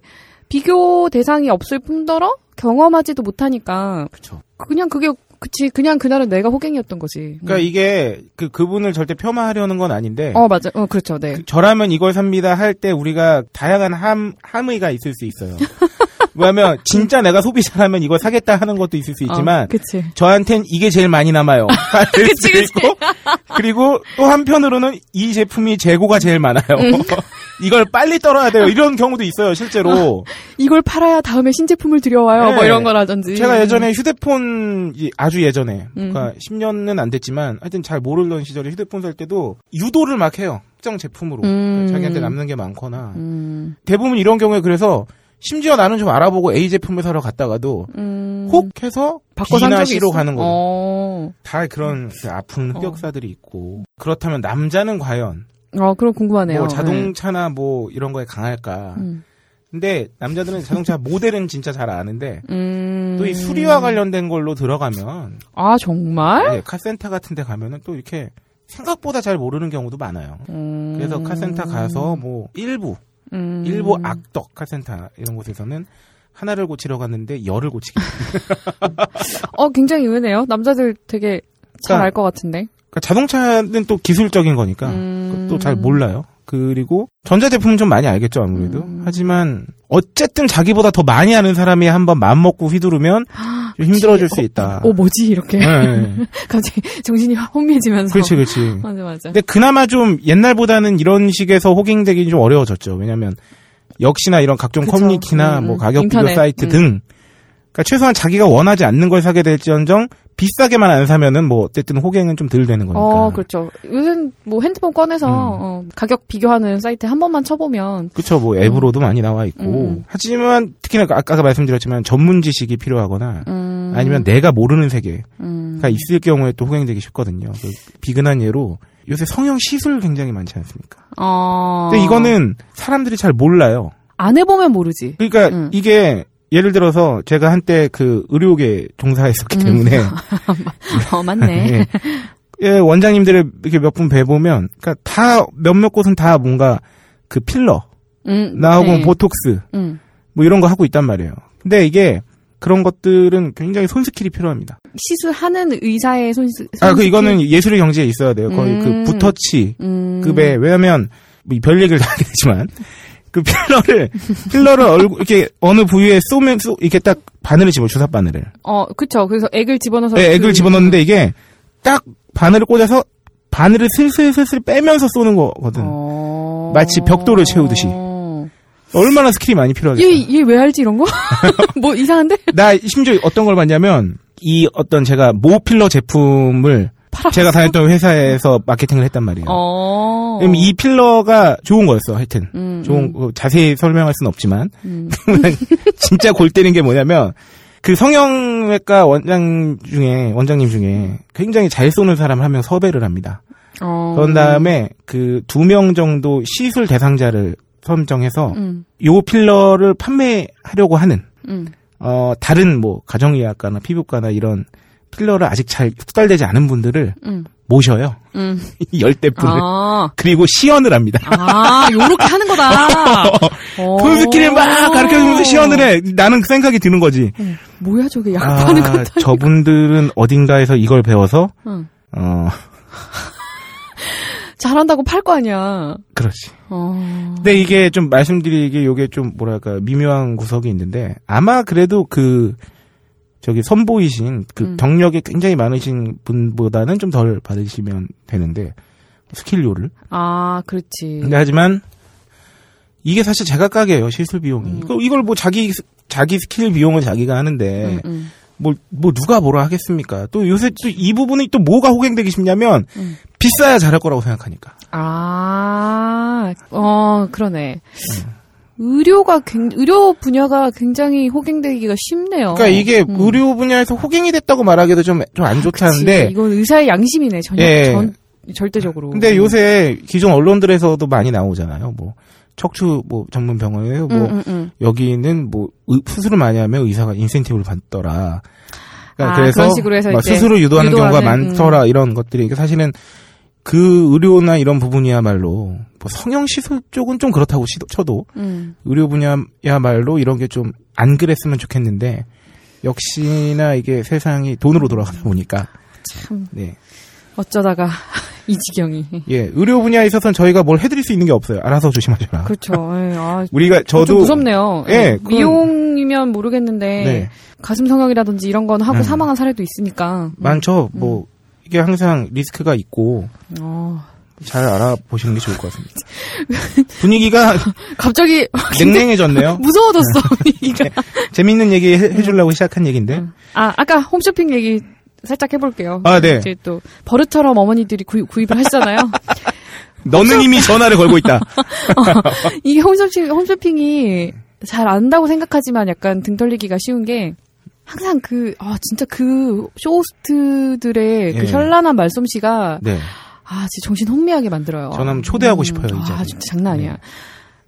비교 대상이 없을 뿐더러 경험하지도 못하니까 그쵸. 그냥 그게 그치 그냥 그날은 내가 호갱이었던 거지. 그러니까 음. 이게 그 그분을 절대 폄하하려는 건 아닌데 어 맞아. 어 그렇죠. 네. 그 저라면 이걸 삽니다 할 때 우리가 다양한 함 함의가 있을 수 있어요. *laughs* 왜냐하면 진짜 내가 소비자라면 이걸 사겠다 하는 것도 있을 수 있지만 어, 그치. 저한텐 이게 제일 많이 남아요. *laughs* 될 그치, 그치. 있고 그리고 또 한편으로는 이 제품이 재고가 제일 많아요. 음. *laughs* 이걸 빨리 떨어야 돼요. 이런 경우도 있어요, 실제로. 이걸 팔아야 다음에 신제품을 들여와요. 네. 뭐 이런 거라든지. 제가 예전에 휴대폰 이- 아주 예전에 음. 그러니까 10년은 안 됐지만 하여튼 잘 모르던 시절에 휴대폰 살 때도 유도를 막 해요. 특정 제품으로 음. 그러니까 자기한테 남는 게 많거나 음, 대부분 이런 경우에 그래서 심지어 나는 좀 알아보고 A 제품을 사러 갔다가도 음. 혹 해서 B나 C로? 가는 거예요. 어. 다 그런 그 아픈 흑역사들이 있고 그렇다면 남자는 과연 어, 그럼 궁금하네요. 뭐 자동차나 뭐 이런 거에 강할까? 네. 음. 근데 남자들은 자동차 모델은 진짜 잘 아는데 음. 또이 수리와 관련된 걸로 들어가면 아, 정말? 네, 카센터 같은 데 가면은 또 이렇게 생각보다 잘 모르는 경우도 많아요. 음. 그래서 카센터 가서 뭐 일부 음. 일부 악덕 카센터 이런 곳에서는 하나를 고치러 갔는데 열을 고치기. *laughs* 어, 굉장히 의외네요. 남자들 되게 잘 그러니까 알것 같은데. 그러니까 자동차는 또 기술적인 거니까 음. 또 잘 몰라요. 그리고 전자제품은 좀 많이 알겠죠 아무래도. 음. 하지만 어쨌든 자기보다 더 많이 아는 사람이 한번 맘먹고 휘두르면 좀 힘들어질 수 있다. 어, 뭐지? 이렇게. 네. *laughs* 갑자기 정신이 혼미해지면서. 그렇지 그렇지. 맞아, 맞아. 근데 그나마 좀 옛날보다는 이런 식에서 호갱되기 좀 어려워졌죠. 왜냐하면 역시나 이런 각종 그쵸. 커뮤니티나 음, 뭐 가격 비교 인터넷, 사이트 음. 등, 그러니까 최소한 자기가 원하지 않는 걸 사게 될지언정 비싸게만 안 사면은 뭐 어쨌든 호갱은 좀 덜 되는 거니까. 어, 그렇죠. 요즘 뭐 핸드폰 꺼내서 음. 어, 가격 비교하는 사이트 한 번만 쳐보면 그쵸, 뭐 앱으로도 많이 나와 있고. 음. 하지만 특히나 아까 말씀드렸지만 전문 지식이 필요하거나 음. 아니면 내가 모르는 세계가 음. 있을 경우에 또 호갱되기 쉽거든요. 그 비근한 예로 요새 성형 시술 굉장히 많지 않습니까? 어. 근데 이거는 사람들이 잘 몰라요. 안 해보면 모르지. 그러니까 음. 이게 예를 들어서 제가 한때 그 의료계 종사했었기 음. 때문에 *laughs* 어, 맞네. *laughs* 예. 예, 원장님들을 이렇게 몇 분 뵈보면 그러니까 다 몇몇 곳은 다 뭔가 그 필러 음, 나하고 네. 보톡스 음. 뭐 이런 거 하고 있단 말이에요. 근데 이게 그런 것들은 굉장히 손 skill이 필요합니다. 시술하는 의사의 손, 손 아, 그 이거는 예술의 경지에 있어야 돼요. 거의 음. 그 붓터치 음. 급에 왜냐하면 뭐 별 얘기를 다 하게 되지만 그 필러를 필러를 얼굴 이렇게 어느 부위에 쏘면 쏘 이렇게 딱 바늘을 집어 주사 바늘을 어, 그쵸. 그래서 액을 집어넣어서. 네, 액을 그- 집어넣는데 이게 딱 바늘을 꽂아서 바늘을 슬슬슬슬 빼면서 쏘는 거거든. 어. 마치 벽돌을 채우듯이. 얼마나 skill이 많이 필요하겠어. 얘, 얘왜 알지, 이런 거? *laughs* 뭐 이상한데? 나 심지어 어떤 걸 봤냐면 이 어떤 제가 모 필러 제품을 팔아봤어? 제가 다녔던 회사에서 마케팅을 했단 말이에요. 어. 이 필러가 좋은 거였어, 하여튼. 음, 좋은, 거 자세히 설명할 수는 없지만. 음. *laughs* 진짜 골 때리는 게 뭐냐면, 그 성형외과 원장 중에, 원장님 중에 굉장히 잘 쏘는 사람 한 명 섭외를 합니다. 어. 그런 다음에 그 두 명 정도 시술 대상자를 선정해서 음, 요 필러를 판매하려고 하는, 음. 어, 다른 뭐 가정의학과나 피부과나 이런 필러를 아직 잘 숙달되지 않은 분들을 음. 모셔요. 음. *laughs* 열댓 분을. 아. 그리고 시연을 합니다. 아, 요렇게 하는 거다. *laughs* 어. 그 skill을 막 가르쳐 주면서 시연을 해. 나는 그 생각이 드는 거지. 뭐야, 저게 약 파는 아, 거다. 저분들은 어딘가에서 이걸 배워서, 응. 어, *laughs* 잘한다고 팔 거 아니야. 그렇지. 어. 근데 이게 좀 말씀드리기 요게 좀 뭐랄까 미묘한 구석이 있는데 아마 그래도 그 저기 선보이신 그 음. 경력이 굉장히 많으신 분보다는 좀 덜 받으시면 되는데 skill료를. 아, 그렇지. 근데 하지만 이게 사실 제각각이에요 시술 비용이. 음. 이걸 뭐 자기 스- 자기 스킬 비용을 자기가 하는데 음, 음. 뭐, 뭐 누가 뭐라 하겠습니까? 또 요새 또 이 부분이 또 뭐가 호갱되기 쉽냐면 음. 비싸야 잘할 거라고 생각하니까. 아, 어, 그러네. 의료가, 굉- 의료 분야가 굉장히 호갱되기가 쉽네요. 그러니까 이게 음. 의료 분야에서 호갱이 됐다고 말하기도 좀 좀 안 좋다는데. 그치, 이건 의사의 양심이네, 전혀. 예. 전, 절대적으로. 근데 요새 기존 언론들에서도 많이 나오잖아요. 뭐 척추 뭐 전문 병원에요. 뭐 음, 음, 음. 여기는 뭐 의- 수술을 많이 하면 의사가 인센티브를 받더라. 그러니까 아, 그래서 그런 식으로 해서 막 수술을 유도하는 유도하는, 경우가 많더라 이런 것들이 사실은 그 의료나 이런 부분이야말로 뭐 성형 시술 쪽은 좀 그렇다고 쳐도 음. 의료 분야야말로 이런 게 좀 안 그랬으면 좋겠는데 역시나 이게 세상이 돈으로 돌아가다 보니까 참, 네. 어쩌다가 *laughs* 이 지경이. 예, 의료 분야에 있어서는 저희가 뭘 해드릴 수 있는 게 없어요. 알아서 조심하셔라. 그렇죠. 예, 아, 우리가 좀 저도 무섭네요. 예, 예, 그건- 미용이면 모르겠는데 네. 가슴 성형이라든지 이런 건 하고 음. 사망한 사례도 있으니까. 많죠. 뭐 이게 항상 리스크가 있고 어, 잘 알아보시는 게 좋을 것 같습니다. *laughs* 분위기가 갑자기 냉랭해졌네요. *laughs* 무서워졌어 분위기가. *laughs* 재밌는 얘기 해, 해주려고 시작한 얘기인데. 아 아까 홈쇼핑 얘기 살짝 해볼게요. 아, 네. 이제 또 버릇처럼 어머니들이 구입, 구입을 하시잖아요. 너는 이미 전화를 걸고 있다. 이게 홈쇼핑 홈쇼핑이 잘 안다고 생각하지만 약간 등 떨리기가 쉬운 게 항상 그 아 진짜 그 쇼호스트들의 그 예. 현란한 말솜씨가 네. 아 진짜 정신 혼미하게 만들어요. 저는 한번 초대하고 싶어요, 이 아. 진짜 장난 아니야. 네.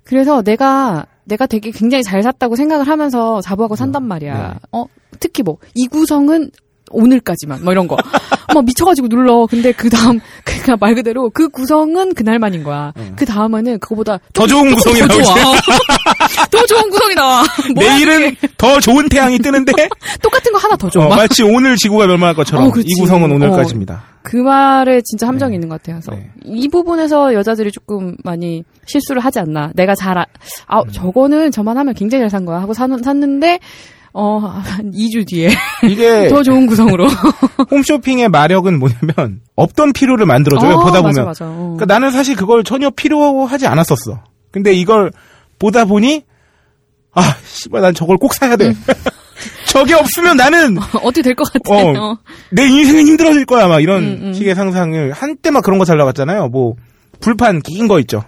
그래서 내가 내가 되게 굉장히 잘 샀다고 생각을 하면서 자부하고 산단 말이야. 네. 어 특히 뭐 이 구성은 오늘까지만 뭐 이런 거. *laughs* 막 미쳐가지고 눌러. 근데 그 다음 *laughs* 그냥 말 그대로 그 구성은 그날만인 거야. 그 다음에는 그거보다 더 좋은 조금 구성이 더 나오지. *laughs* 더 좋은 구성이 나와. 내일은 더 좋은 태양이 뜨는데 *laughs* 똑같은 거 하나 더 줘. 어, 막 마치 오늘 지구가 멸망할 것처럼 어. 이 구성은 오늘까지입니다. 그 말에 진짜 함정이 네. 있는 것 같아요. 그래서 네. 이 부분에서 여자들이 조금 많이 실수를 하지 않나. 내가 잘, 아, 아 음. 저거는 저만 하면 굉장히 잘 산 거야. 하고 사, 샀는데, 어, 한 2주 뒤에 이게 *laughs* 더 좋은 구성으로. *laughs* 홈쇼핑의 마력은 뭐냐면 없던 필요를 만들어줘요. 어, 보다 맞아, 보면. 맞아. 어. 그러니까 나는 사실 그걸 전혀 필요하지 않았었어. 근데 이걸 보다 보니 아, 씨발 난 저걸 꼭 사야 음. 돼. *laughs* 저게 없으면 나는 어떻게 될 것 같아. 어. 어. 내 인생은 힘들어질 거야. 막 이런 음, 음. 식의 상상을 한때 막 그런 거 잘 나갔잖아요. 뭐 불판 긴 거 있죠.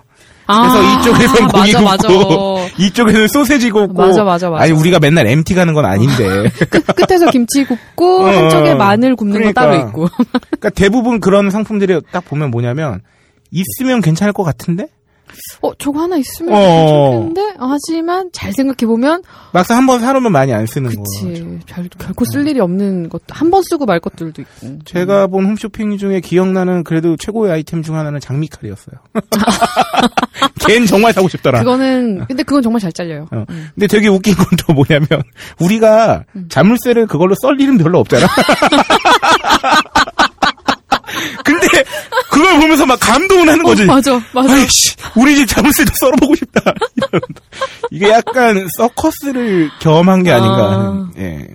그래서 이쪽에선 고기 *laughs* 맞아, 맞아. 굽고 *laughs* 이쪽에는 소세지 굽고 맞아, 맞아, 맞아. 아니 우리가 맨날 MT 가는 건 아닌데 *laughs* 끝, 끝에서 김치 굽고 어, 한쪽에 어. 마늘 굽는 그러니까. 거 따로 있고. 그러니까 대부분 그런 상품들이 딱 보면 뭐냐면 있으면 괜찮을 것 같은데 어, 저거 하나 있으면 어. 좋겠는데? 하지만 잘 생각해 보면 막상 한 번 사놓으면 많이 안 쓰는 거. 그치. 잘, 결코 쓸 일이 없는 것도 한 번 쓰고 말 것들도 있고. 제가 본 홈쇼핑 중에 기억나는 그래도 최고의 아이템 중 하나는 장미 칼이었어요. *laughs* 걘 정말 사고 싶더라. 그거는 근데 그건 정말 잘 잘려요. 어. 근데 되게 웃긴 건 또 뭐냐면 우리가 음. 자물쇠를 그걸로 썰 일은 별로 없잖아. *laughs* 근데 *laughs* 그걸 보면서 막 감동을 하는 거지. 어, 맞아, 맞아. 아이씨, 우리 집 자물쇠도 썰어보고 싶다. *laughs* 이런. 이게 약간 서커스를 경험한 게 아닌가 아. 하는. 예.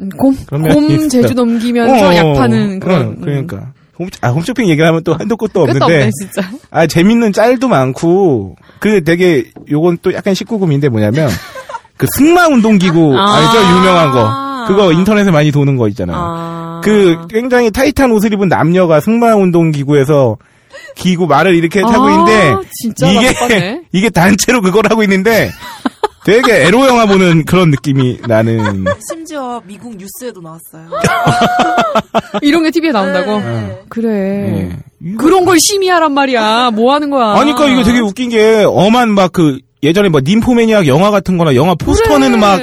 음, 곰, 곰. 제주 넘기면서 어, 약 파는 그런. 어, 그러니까. 홈, 아, 홈쇼핑 얘기를 하면 또 한도 끝도 음. 끝도 없는데. 없네, 진짜. 아, 재밌는 짤도 많고, 그 되게, 요건 또 약간 19금인데 뭐냐면, *laughs* 그 승마 운동기구, 아. 알죠? 유명한 거. 그거 인터넷에 많이 도는 거 있잖아요. 아. 그 굉장히 타이트한 옷을 입은 남녀가 승마 운동 기구에서 기구 말을 이렇게 타고 아, 있는데, 진짜 이게, 나빴네. *laughs* 이게 단체로 그걸 하고 있는데, 되게 에로 영화 보는 그런 느낌이 나는. 심지어 미국 뉴스에도 나왔어요. *laughs* 이런 게 TV에 나온다고? 네. 그래. 예. 그런 걸 심의하란 말이야. 뭐 하는 거야. 아니, 그니까 이거 되게 웃긴 게, 엄한 막 그, 예전에 뭐 님포매니악 영화 같은 거나 영화 포스터는 그래. 막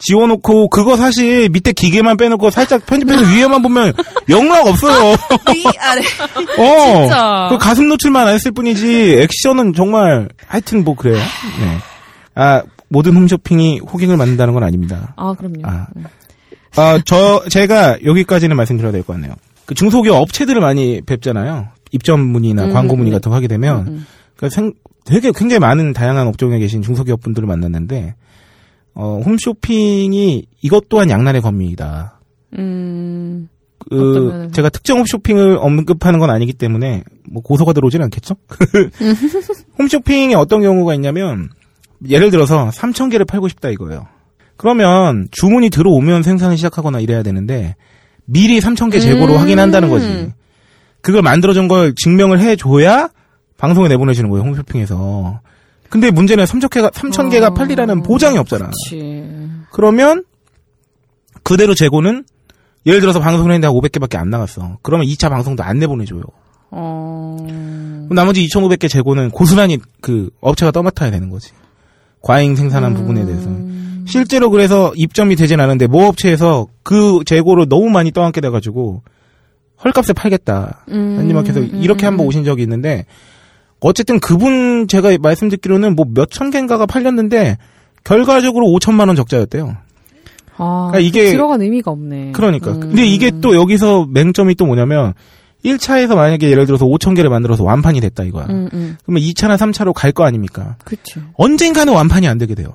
지워놓고, 그거 사실 밑에 기계만 빼놓고 살짝 편집해서 *laughs* 위에만 보면 영락 없어요. 위 아래. *laughs* 어. 진짜. 그 가슴 노출만 안 했을 뿐이지, 액션은 정말, 하여튼 뭐 그래요. 네. 아, 모든 홈쇼핑이 호갱을 만든다는 건 아닙니다. 아, 그럼요. 아. 아, 저, 제가 여기까지는 말씀드려야 될 것 같네요. 그 중소기업 업체들을 많이 뵙잖아요. 입점 문의나 음, 광고 문의 음. 같은 거 하게 되면, 음. 그 생, 되게 굉장히 많은 다양한 업종에 계신 중소기업 분들을 만났는데, 어, 홈쇼핑이 이것 또한 양날의 검이다. 음. 그? 제가 특정 홈쇼핑을 언급하는 건 아니기 때문에, 뭐, 고소가 들어오진 않겠죠? *laughs* 홈쇼핑에 어떤 경우가 있냐면, 예를 들어서 3,000개를 팔고 싶다 이거예요. 그러면 주문이 들어오면 생산을 시작하거나 이래야 되는데, 미리 3,000개 재고로 음. 확인한다는 거지. 그걸 만들어준 걸 증명을 해줘야 방송에 내보내주는 거예요, 홈쇼핑에서. 근데 문제는 3,000개가, 3,000개가 어. 팔리라는 보장이 없잖아. 그치. 그러면 그대로 재고는 예를 들어서 방송을 했는데 500개밖에 안 나갔어. 그러면 2차 방송도 안 내보내줘요. 어. 나머지 2,500개 재고는 고스란히 그 업체가 떠맡아야 되는 거지. 과잉 생산한 부분에 대해서. 실제로 그래서 입점이 되진 않은데 모 업체에서 그 재고를 너무 많이 떠안게 돼가지고 헐값에 팔겠다. 음. 한님께서 이렇게 한번 오신 적이 있는데 어쨌든 그분 제가 말씀 듣기로는 뭐 몇천 개인가가 팔렸는데 결과적으로 5천만 원 적자였대요. 아, 그러니까 이게- 들어간 의미가 없네. 그러니까. 음. 근데 이게 또 여기서 맹점이 또 뭐냐면 1차에서 만약에 예를 들어서 5천 개를 만들어서 완판이 됐다 이거야. 음, 음. 그러면 2차나 3차로 갈 거 아닙니까? 그치. 언젠가는 완판이 안 되게 돼요.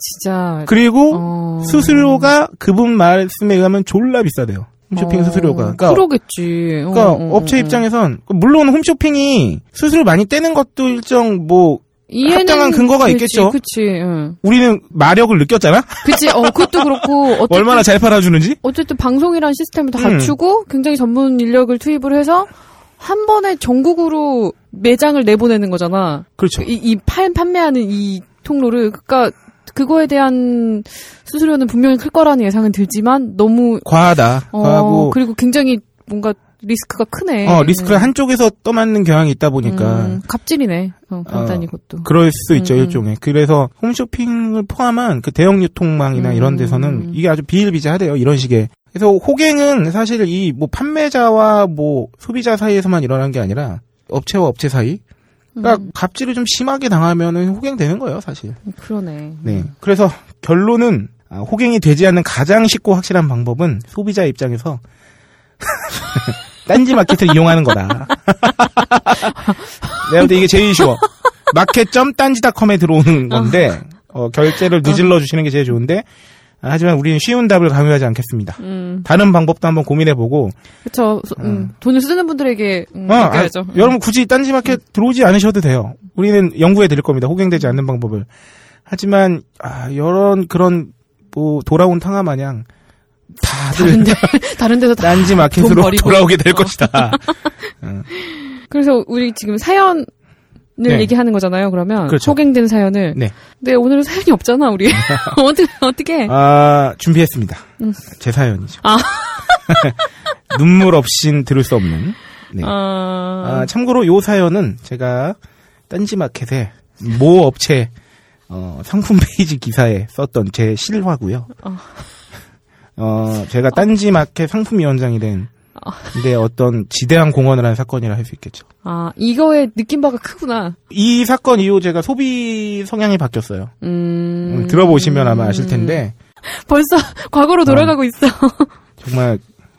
진짜. 그리고 어. 수수료가 그분 말씀에 의하면 졸라 비싸대요. 홈쇼핑 어, 수수료가. 그러니까, 그러겠지. 어, 그러니까 어, 업체 어, 어. 입장에선 물론 홈쇼핑이 수수료 많이 떼는 것도 일정 뭐 합당한 근거가 되지, 있겠죠. 그치. 응. 우리는 마력을 느꼈잖아. 그치. 어, 그것도 그렇고. *laughs* 어쨌든, 얼마나 잘 팔아주는지. 어쨌든 방송이란 시스템을 다 음. 갖추고 굉장히 전문 인력을 투입을 해서 한 번에 전국으로 매장을 내보내는 거잖아. 그렇죠. 이, 이 팔, 판매하는 이 통로를. 그니까, 그거에 대한 수수료는 분명히 클 거라는 예상은 들지만 너무, 과하다. 어, 과하고 그리고 굉장히 뭔가 리스크가 크네. 어, 리스크를 한쪽에서 떠맡는 경향이 있다 보니까 음, 갑질이네. 어, 간단히 어, 그것도. 그럴 수 있죠 음, 음. 일종의. 그래서 홈쇼핑을 포함한 그 대형 유통망이나 음. 이런 데서는 이게 아주 비일비재하대요 이런 식의. 그래서 호갱은 사실 이 뭐 판매자와 뭐 소비자 사이에서만 일어난 게 아니라 업체와 업체 사이. 그러니까 음. 갑질을 좀 심하게 당하면은 호갱되는 거예요 사실. 그러네. 네. 그래서 결론은 아, 호갱이 되지 않는 가장 쉽고 확실한 방법은 소비자 입장에서 *laughs* 딴지 마켓을 이용하는 거다. *laughs* 내가 볼 때 이게 제일 쉬워. 마켓.딴지닷컴에 들어오는 건데 어, 결제를 늦을러 주시는 게 제일 좋은데 아, 하지만 우리는 쉬운 답을 강요하지 않겠습니다. 음, 다른 방법도 한번 고민해보고 그쵸. 소- 음, 돈을 쓰는 분들에게, 음, 어, 아, 맡겨야죠. 여러분 굳이 딴지 마켓 들어오지 않으셔도 돼요. 우리는 연구해 드릴 겁니다. 호갱되지 않는 방법을. 하지만 아, 이런 그런 뭐 돌아온 탕화 마냥 다들 다른 데, *laughs* 다른 데서 다. 딴지 돈 마켓으로 버리고. 돌아오게 될 *laughs* 어. 것이다. 그래서 우리 지금 사연 네. 얘기하는 거잖아요. 그러면 그렇죠. 호갱된 사연을. 네. 네, 오늘은 사연이 없잖아, 우리. *laughs* 어떻게 어떻게? 아, 준비했습니다. 음. 제 사연이죠. 아. *laughs* 눈물 없인 들을 수 없는. 네. 아, 아, 참고로 요 사연은 제가 딴지마켓에 모 업체 어, 상품 페이지 기사에 썼던 제 실화고요. 어. 어, 제가 딴지마켓 상품위원장이 된 어. 근데 어떤 지대한 공헌을 한 사건이라 할 수 있겠죠. 아, 이거에 느낀 바가 크구나. 이 사건 이후 제가 소비 성향이 바뀌었어요. 음. 음, 들어보시면 아마 아실 텐데 벌써 *laughs* 과거로 돌아가고 있어. 정말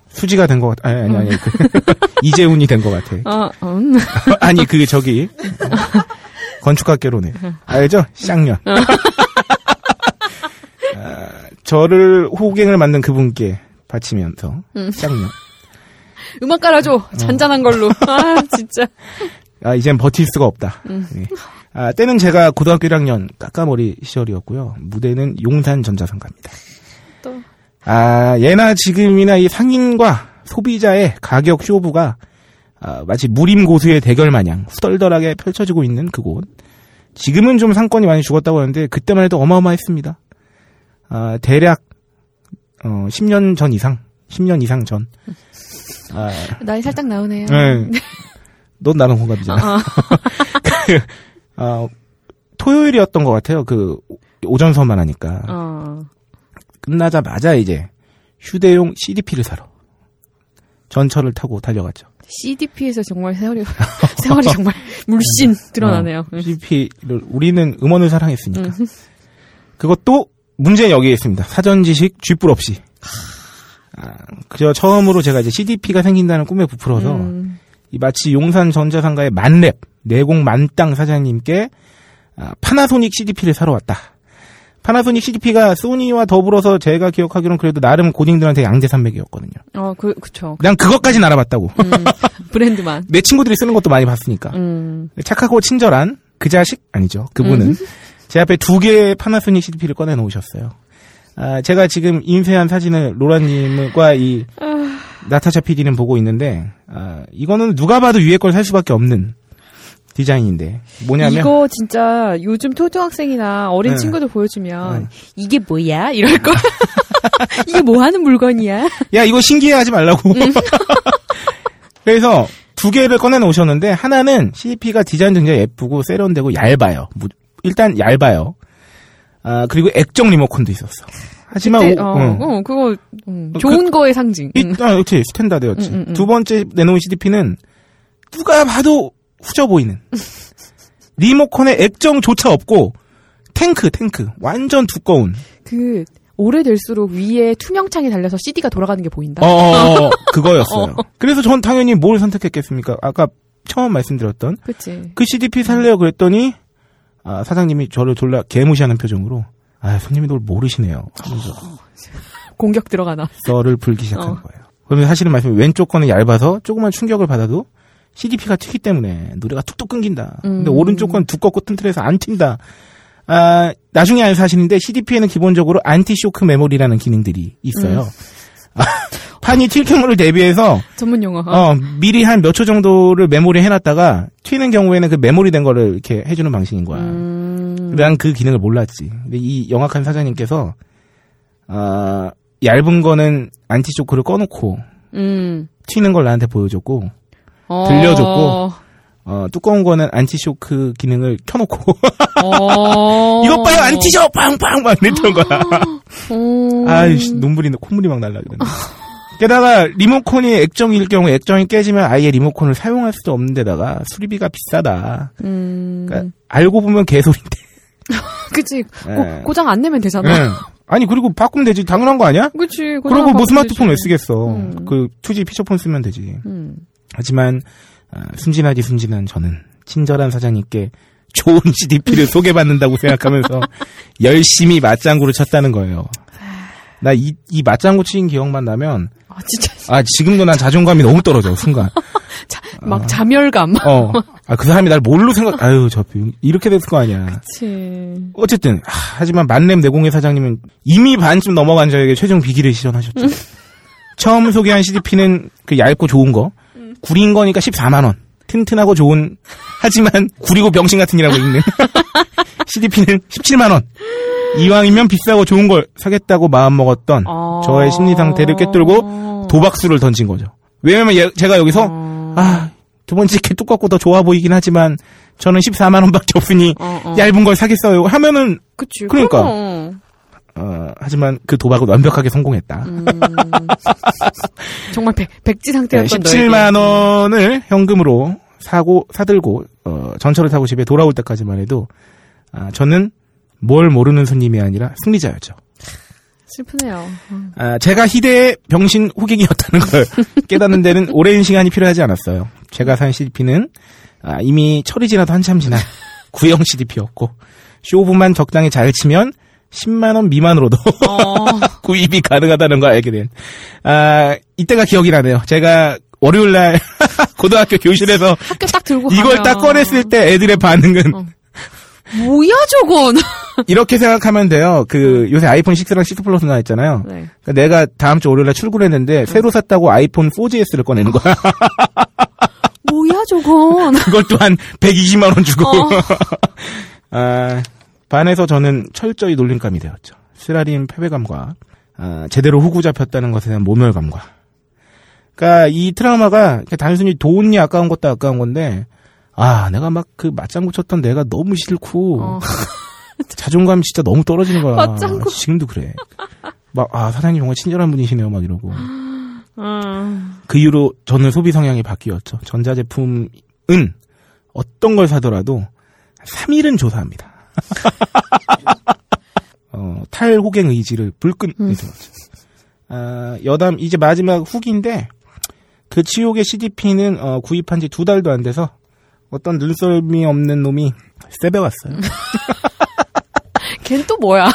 수지가 된 것 같아. 아니 아니 아니. 그 *laughs* 이재훈이 된 것 같아. 어, 음. *laughs* 아니 그 저기 건축학개론에 알죠? 쌍년. 아, 저를 호갱을 만든 그분께 바치면서 음. 쌍년. 음악 깔아줘. 잔잔한 걸로. *laughs* 아, 진짜. 아 이젠 버틸 수가 없다. 음. 네. 아 때는 제가 고등학교 1학년 까까머리 시절이었고요. 무대는 용산 전자상가입니다. 또. 아 예나 지금이나 이 상인과 소비자의 가격 쇼부가 아, 마치 무림 고수의 대결 마냥 후덜덜하게 펼쳐지고 있는 그곳. 지금은 좀 상권이 많이 죽었다고 하는데 그때만 해도 어마어마했습니다. 아, 대략 어, 10년 전 이상, 10년 이상 전. 아, 나이 살짝 나오네요. 네. 넌 나랑 호감이잖아. 아, 아, 토요일이었던 것 같아요. 그 오전서만 하니까 어. 끝나자마자 이제 휴대용 CDP를 사러 전철을 타고 달려갔죠. CDP에서 정말 세월이, *laughs* 세월이 정말 물씬 드러나네요. 어, CDP를 우리는 음원을 사랑했으니까. 음. 그것도 문제는 여기에 있습니다. 사전 지식 쥐뿔 없이. 아, 그저 처음으로 제가 이제 CDP가 생긴다는 꿈에 부풀어서 음. 이 마치 용산 전자상가의 만렙 내공 만땅 사장님께 아, 파나소닉 CDP를 사러 왔다. 파나소닉 CDP가 소니와 더불어서 제가 기억하기로는 그래도 나름 고딩들한테 양대 산맥이었거든요. 어, 그, 그쵸. 그냥 그것까진 알아봤다고. 음, *laughs* 브랜드만. 내 친구들이 쓰는 것도 많이 봤으니까. 음. 착하고 친절한 그 자식 아니죠. 그분은 제 앞에 두 개의 파나소닉 CDP를 꺼내 놓으셨어요. 아, 제가 지금 인쇄한 사진을 로라님과 이 나타샤 PD는 보고 있는데 아, 이거는 누가 봐도 위에 걸 살 수밖에 없는 디자인인데 뭐냐면 이거 진짜 요즘 초등학생이나 어린 네. 친구들 보여주면 네. 이게 뭐야? 이럴 걸. *laughs* 이게 뭐 하는 물건이야? 야 이거 신기해하지 말라고. 음. *laughs* 그래서 두 개를 꺼내 놓으셨는데 하나는 CDP가 디자인 굉장히 예쁘고 세련되고 얇아요. 무- 일단 얇아요. 아 그리고 액정 리모컨도 있었어. 하지만 그때, 오- 어, 응. 어, 그거 음, 그- 좋은 거의 상징. 이, 음. 아, 그렇지 standard였지. 음, 음, 음. 두 번째 내놓은 CDP는 누가 봐도 후져 보이는 *laughs* 리모컨에 액정조차 없고 탱크 탱크 완전 두꺼운. 그 오래될수록 위에 투명창이 달려서 CD가 돌아가는 게 보인다. 어, 어, 어, *laughs* 그거였어요. 그래서 전 당연히 뭘 선택했겠습니까? 아까 처음 말씀드렸던 그치. 그 CDP 살래요 그랬더니 아, 사장님이 저를 졸라 개무시하는 표정으로 아 손님이 널 모르시네요 하면서 *laughs* 공격 들어가나. 썰을 불기 시작한 어. 거예요. 그러면 사실은 말씀 왼쪽 거는 얇아서 조그만 충격을 받아도 CDP가 튀기 때문에 노래가 툭툭 끊긴다. 근데 음. 오른쪽 건 두껍고 튼튼해서 안 튄다. 아, 나중에 알 사실인데 CDP에는 기본적으로 안티쇼크 메모리라는 기능들이 있어요. 음. 아, *laughs* 판이 튈 경우를 대비해서 전문 용어. 어, 미리 한 몇 초 정도를 메모리 해놨다가 튀는 경우에는 그 메모리 된 거를 이렇게 해주는 방식인 거야. 음. 난그 기능을 몰랐지. 근데 이 영악한 사장님께서 아 얇은 거는 안티쇼크를 꺼놓고 음. 튀는 걸 나한테 보여줬고 어. 들려줬고. 어, 두꺼운 거는 안티쇼크 기능을 켜놓고 어. *laughs* 이것 봐요 안티쇼 빵빵 막 이랬던 거야. *laughs* 어. 아이씨 눈물이 콧물이 막 날라 그러네. 게다가 리모컨이 액정일 경우 액정이 깨지면 아예 리모컨을 사용할 수도 없는 데다가 수리비가 비싸다. 음. 그러니까 알고 보면 개소리인데. *laughs* 그치. 예. 고, 고장 안 내면 되잖아. 예. 아니 그리고 바꾸면 되지 당연한 거 아니야? 그치. 그러고 뭐 스마트폰 왜 되지. 쓰겠어? 음. 그 2G 피처폰 쓰면 되지. 음. 하지만 아, 순진하지 순진한 저는 친절한 사장님께 좋은 CDP를 소개받는다고 생각하면서 *laughs* 열심히 맞장구를 쳤다는 거예요. 나 이 이 맞장구 친 기억만 나면 아, 진짜. 아 지금도 난 자존감이 너무 떨어져 순간. *laughs* 막 자멸감. 어. 아 그 사람이 날 뭘로 생각? 아유 저 이렇게 됐을 거 아니야. 그치. 어쨌든 하, 하지만 만렙 내공의 사장님은 이미 반쯤 넘어간 저에게 최종 비기를 시전하셨죠. 처음 소개한 CDP는 그 얇고 좋은 거 구린 거니까 14만 원. 튼튼하고 좋은 *laughs* 하지만 구리고 병신 같은 이라고 읽는 CDP는 17만 원. 이왕이면 비싸고 좋은 걸 사겠다고 마음먹었던 어. 저의 심리 상태를 꿰뚫고 도박수를 던진 거죠. 왜냐면 얘- 제가 여기서 어. 아, 두 번째 개 똑같고 더 좋아 보이긴 하지만 저는 14만 원밖에 없으니 어, 어. 얇은 걸 사겠어요 하면은 그치. 그러니까. 그럼. 어, 하지만 그 도박은 완벽하게 성공했다. 음. *laughs* 정말 백, 백지 네, 상태였던 17만 원을 현금으로 사고 사들고 어, 전철을 타고 집에 돌아올 때까지만 해도 아, 저는 뭘 모르는 손님이 아니라 승리자였죠. 슬프네요. 음. 아, 제가 희대의 병신 호객이었다는 걸 *laughs* 깨닫는 데는 오랜 시간이 필요하지 않았어요. 제가 산 CDP는 아, 이미 철이 지나도 한참 지난 구형 CDP였고 쇼부만 적당히 잘 치면 10만 원 미만으로도 어. *laughs* 구입이 가능하다는 걸 알게 된. 아, 이때가 기억이 나네요. 제가 월요일 날 *laughs* 고등학교 교실에서 학교 딱 들고 이걸 가면. 딱 꺼냈을 때 애들의 반응은 어. 뭐야 저건? *laughs* 이렇게 생각하면 돼요. 그 요새 아이폰 6랑 6 플러스 나왔잖아요. 네. 그러니까 내가 다음 주 월요일날 출근했는데 새로 샀다고 아이폰 4GS를 꺼내는 거야. 뭐야 저건? 그걸 또한 120만 원 주고. 어. 아, 반에서 저는 철저히 놀림감이 되었죠. 쓰라린 패배감과 아, 제대로 후구 잡혔다는 것에 대한 모멸감과. 그러니까 이 트라우마가 단순히 돈이 아까운 것도 아까운 건데 아 내가 막 그 맞장구 쳤던 내가 너무 싫고 어. *laughs* 자존감 진짜 너무 떨어지는 거야. 맞장구. 지금도 그래. 막 아 사장님 정말 친절한 분이시네요 막 이러고. 음. 그 이후로 저는 소비 성향이 바뀌었죠. 전자제품은 어떤 걸 사더라도 3일은 조사합니다. *laughs* 어, 탈호갱 의지를 불끈 음. 아, 여담 이제 마지막 후기인데 그 치욕의 CDP는 어, 구입한 지 두 달도 안 돼서 어떤 눈썰미 없는 놈이 세배 왔어요. 걘 *laughs* 또 뭐야?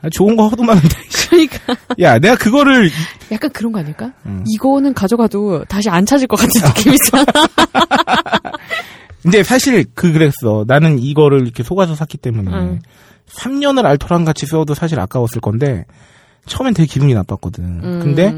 아, *laughs* 좋은 거 허도 많은데. 그러니까 야, 내가 그거를 약간 그런 거 아닐까? 음. 이거는 가져가도 다시 안 찾을 것 같은 느낌이 있잖아. 근데 사실 그 그랬어. 나는 이거를 이렇게 속아서 샀기 때문에 응. 3년을 알토랑 같이 써도 사실 아까웠을 건데 처음엔 되게 기분이 나빴거든. 음. 근데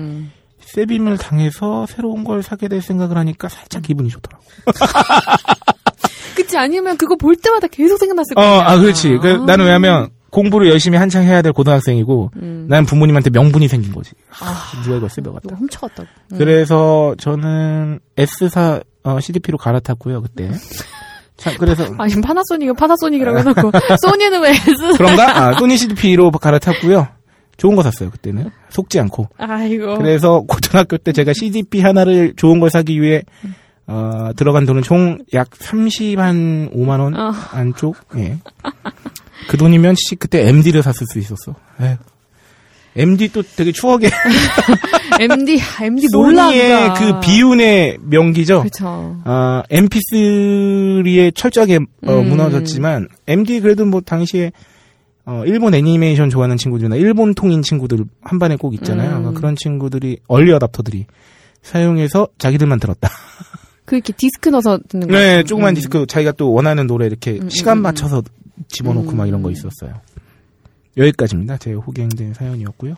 세빔을 당해서 새로운 걸 사게 될 생각을 하니까 살짝 기분이 좋더라고. *laughs* 그치 아니면 그거 볼 때마다 계속 생각났을 어, 거야. 아 그렇지. 그, 나는 왜냐면 공부를 열심히 한창 해야 될 고등학생이고 음. 나는 부모님한테 명분이 생긴 거지. 아, 누가 이걸 세배갔다. 이거 훔쳐갔다고. 음. 그래서 저는 S사 어, CDP로 갈아탔고요 그때. *laughs* 참 그래서 아니 파나소닉은 파나소닉이라고 해놓고 *laughs* 소니는 왜 S? 그런가? 아, 소니 CDP로 갈아탔고요. 좋은 거 샀어요, 그때는. 속지 않고. 아이고. 그래서 고등학교 때 제가 CDP 하나를 좋은 걸 사기 위해, 어, 들어간 돈은 총 약 30한 5만 원 어. 안쪽? 예. 그 돈이면 씨, 그때 MD를 샀을 수 있었어. 에휴. MD 또 되게 추억의 MD MD 몰라. 소니의 누가. 그 비운의 명기죠. 그렇죠. 아, MP3에 철저하게 어, 음. 무너졌지만 MD 그래도 뭐 당시에 어, 일본 애니메이션 좋아하는 친구들이나 일본 통인 친구들 한 반에 꼭 있잖아요. 음. 그런 친구들이 얼리 어답터들이 사용해서 자기들만 들었다. 그 이렇게 디스크 넣어서 듣는 거. 네, 조그만 음. 디스크 자기가 또 원하는 노래 이렇게 음, 시간 음, 맞춰서 집어넣고 음. 막 이런 거 있었어요. 여기까지입니다. 제 호갱된 사연이었고요.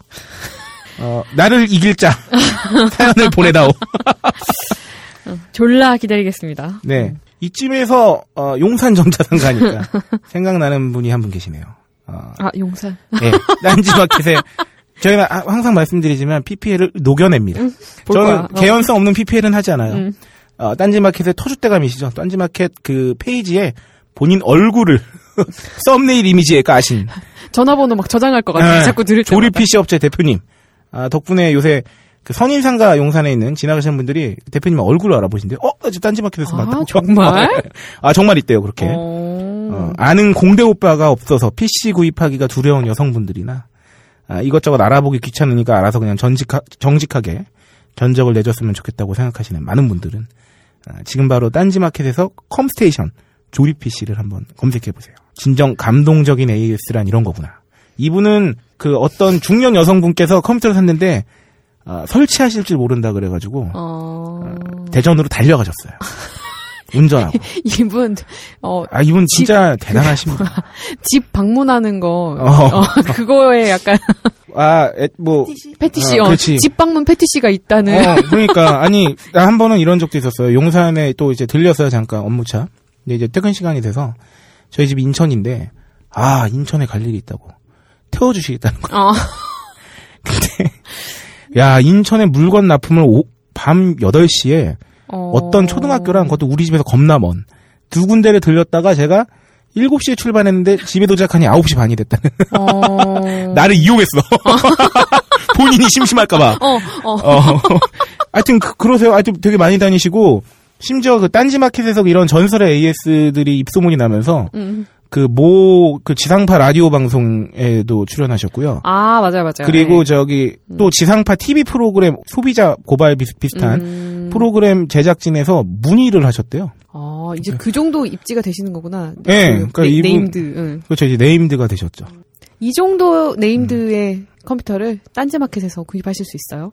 어, 나를 이길 자 *laughs* 사연을 보내다오. *laughs* 졸라 기다리겠습니다. 네. 이쯤에서 어, 용산 정차장 가니까 *laughs* 생각나는 분이 한 분 계시네요. 어, 아 용산. 네. 딴지마켓에 저희가 아- 항상 말씀드리지만 PPL을 녹여냅니다. 볼 저는 거야. 어. 개연성 없는 PPL은 하지 않아요. 음. 어, 딴지마켓의 터줏대감이시죠. 딴지마켓 그 페이지에 본인 얼굴을 *laughs* 썸네일 이미지에 까신 전화번호 막 저장할 것 같아. 네. 자꾸 들을 때. 조립 PC 업체 대표님. 아, 덕분에 요새 그 선인상가 용산에 있는 지나가시는 분들이 대표님 얼굴을 알아보신대요. 어, 나 지금 딴지마켓에서 아, 만났다고. 정말? *laughs* 아, 정말 있대요, 그렇게. 어. 어, 아는 공대 오빠가 없어서 PC 구입하기가 두려운 여성분들이나 아, 이것저것 알아보기 귀찮으니까 알아서 그냥 전직하, 정직하게 견적을 내줬으면 좋겠다고 생각하시는 많은 분들은 아, 지금 바로 딴지마켓에서 컴스테이션 조립 PC를 한번 검색해 보세요. 진정 감동적인 AS란 이런 거구나. 이분은 그 어떤 중년 여성분께서 컴퓨터를 샀는데 아, 설치하실 줄 모른다 그래가지고 어. 대전으로 달려가셨어요. *laughs* 운전하고. 이분 어, 아, 이분 진짜 대단하신 분. *laughs* 집 방문하는 거 어. 어, 그거에 약간 아, 에, 뭐, 패티시 어, 어. 집 방문 패티시가 있다는 어, 그러니까 아니 나 한 번은 이런 적도 있었어요. 용산에 또 이제 들렸어요 잠깐 업무차. 근데 이제 퇴근 시간이 돼서 저희 집 인천인데 아 인천에 갈 일이 있다고 태워주시겠다는 거야. 어. *laughs* 근데 야 인천에 물건 납품을 오- 밤 8시에 어. 어떤 초등학교랑 그것도 우리 집에서 겁나 먼 두 군데를 들렸다가 제가 7시에 출발했는데 집에 도착하니 9시 반이 됐다는 어. *laughs* 나를 이용했어. *laughs* 본인이 심심할까봐. 어, 어. 어. 하여튼 그, 그러세요. 하여튼 되게 많이 다니시고 심지어 그 딴지마켓에서 이런 전설의 AS들이 입소문이 나면서 음. 그 모 그 지상파 라디오 방송에도 출연하셨고요. 아, 맞아요, 맞아요. 그리고 네. 저기 또 지상파 TV 프로그램 소비자 고발 비슷 비슷한 음. 프로그램 제작진에서 문의를 하셨대요. 아, 이제 그 정도 입지가 되시는 거구나. 네, 그 그러니까 네, 이분- named. 응. 그렇죠. 이제 named가 되셨죠. 이 정도 named의 컴퓨터를 딴지마켓에서 구입하실 수 있어요.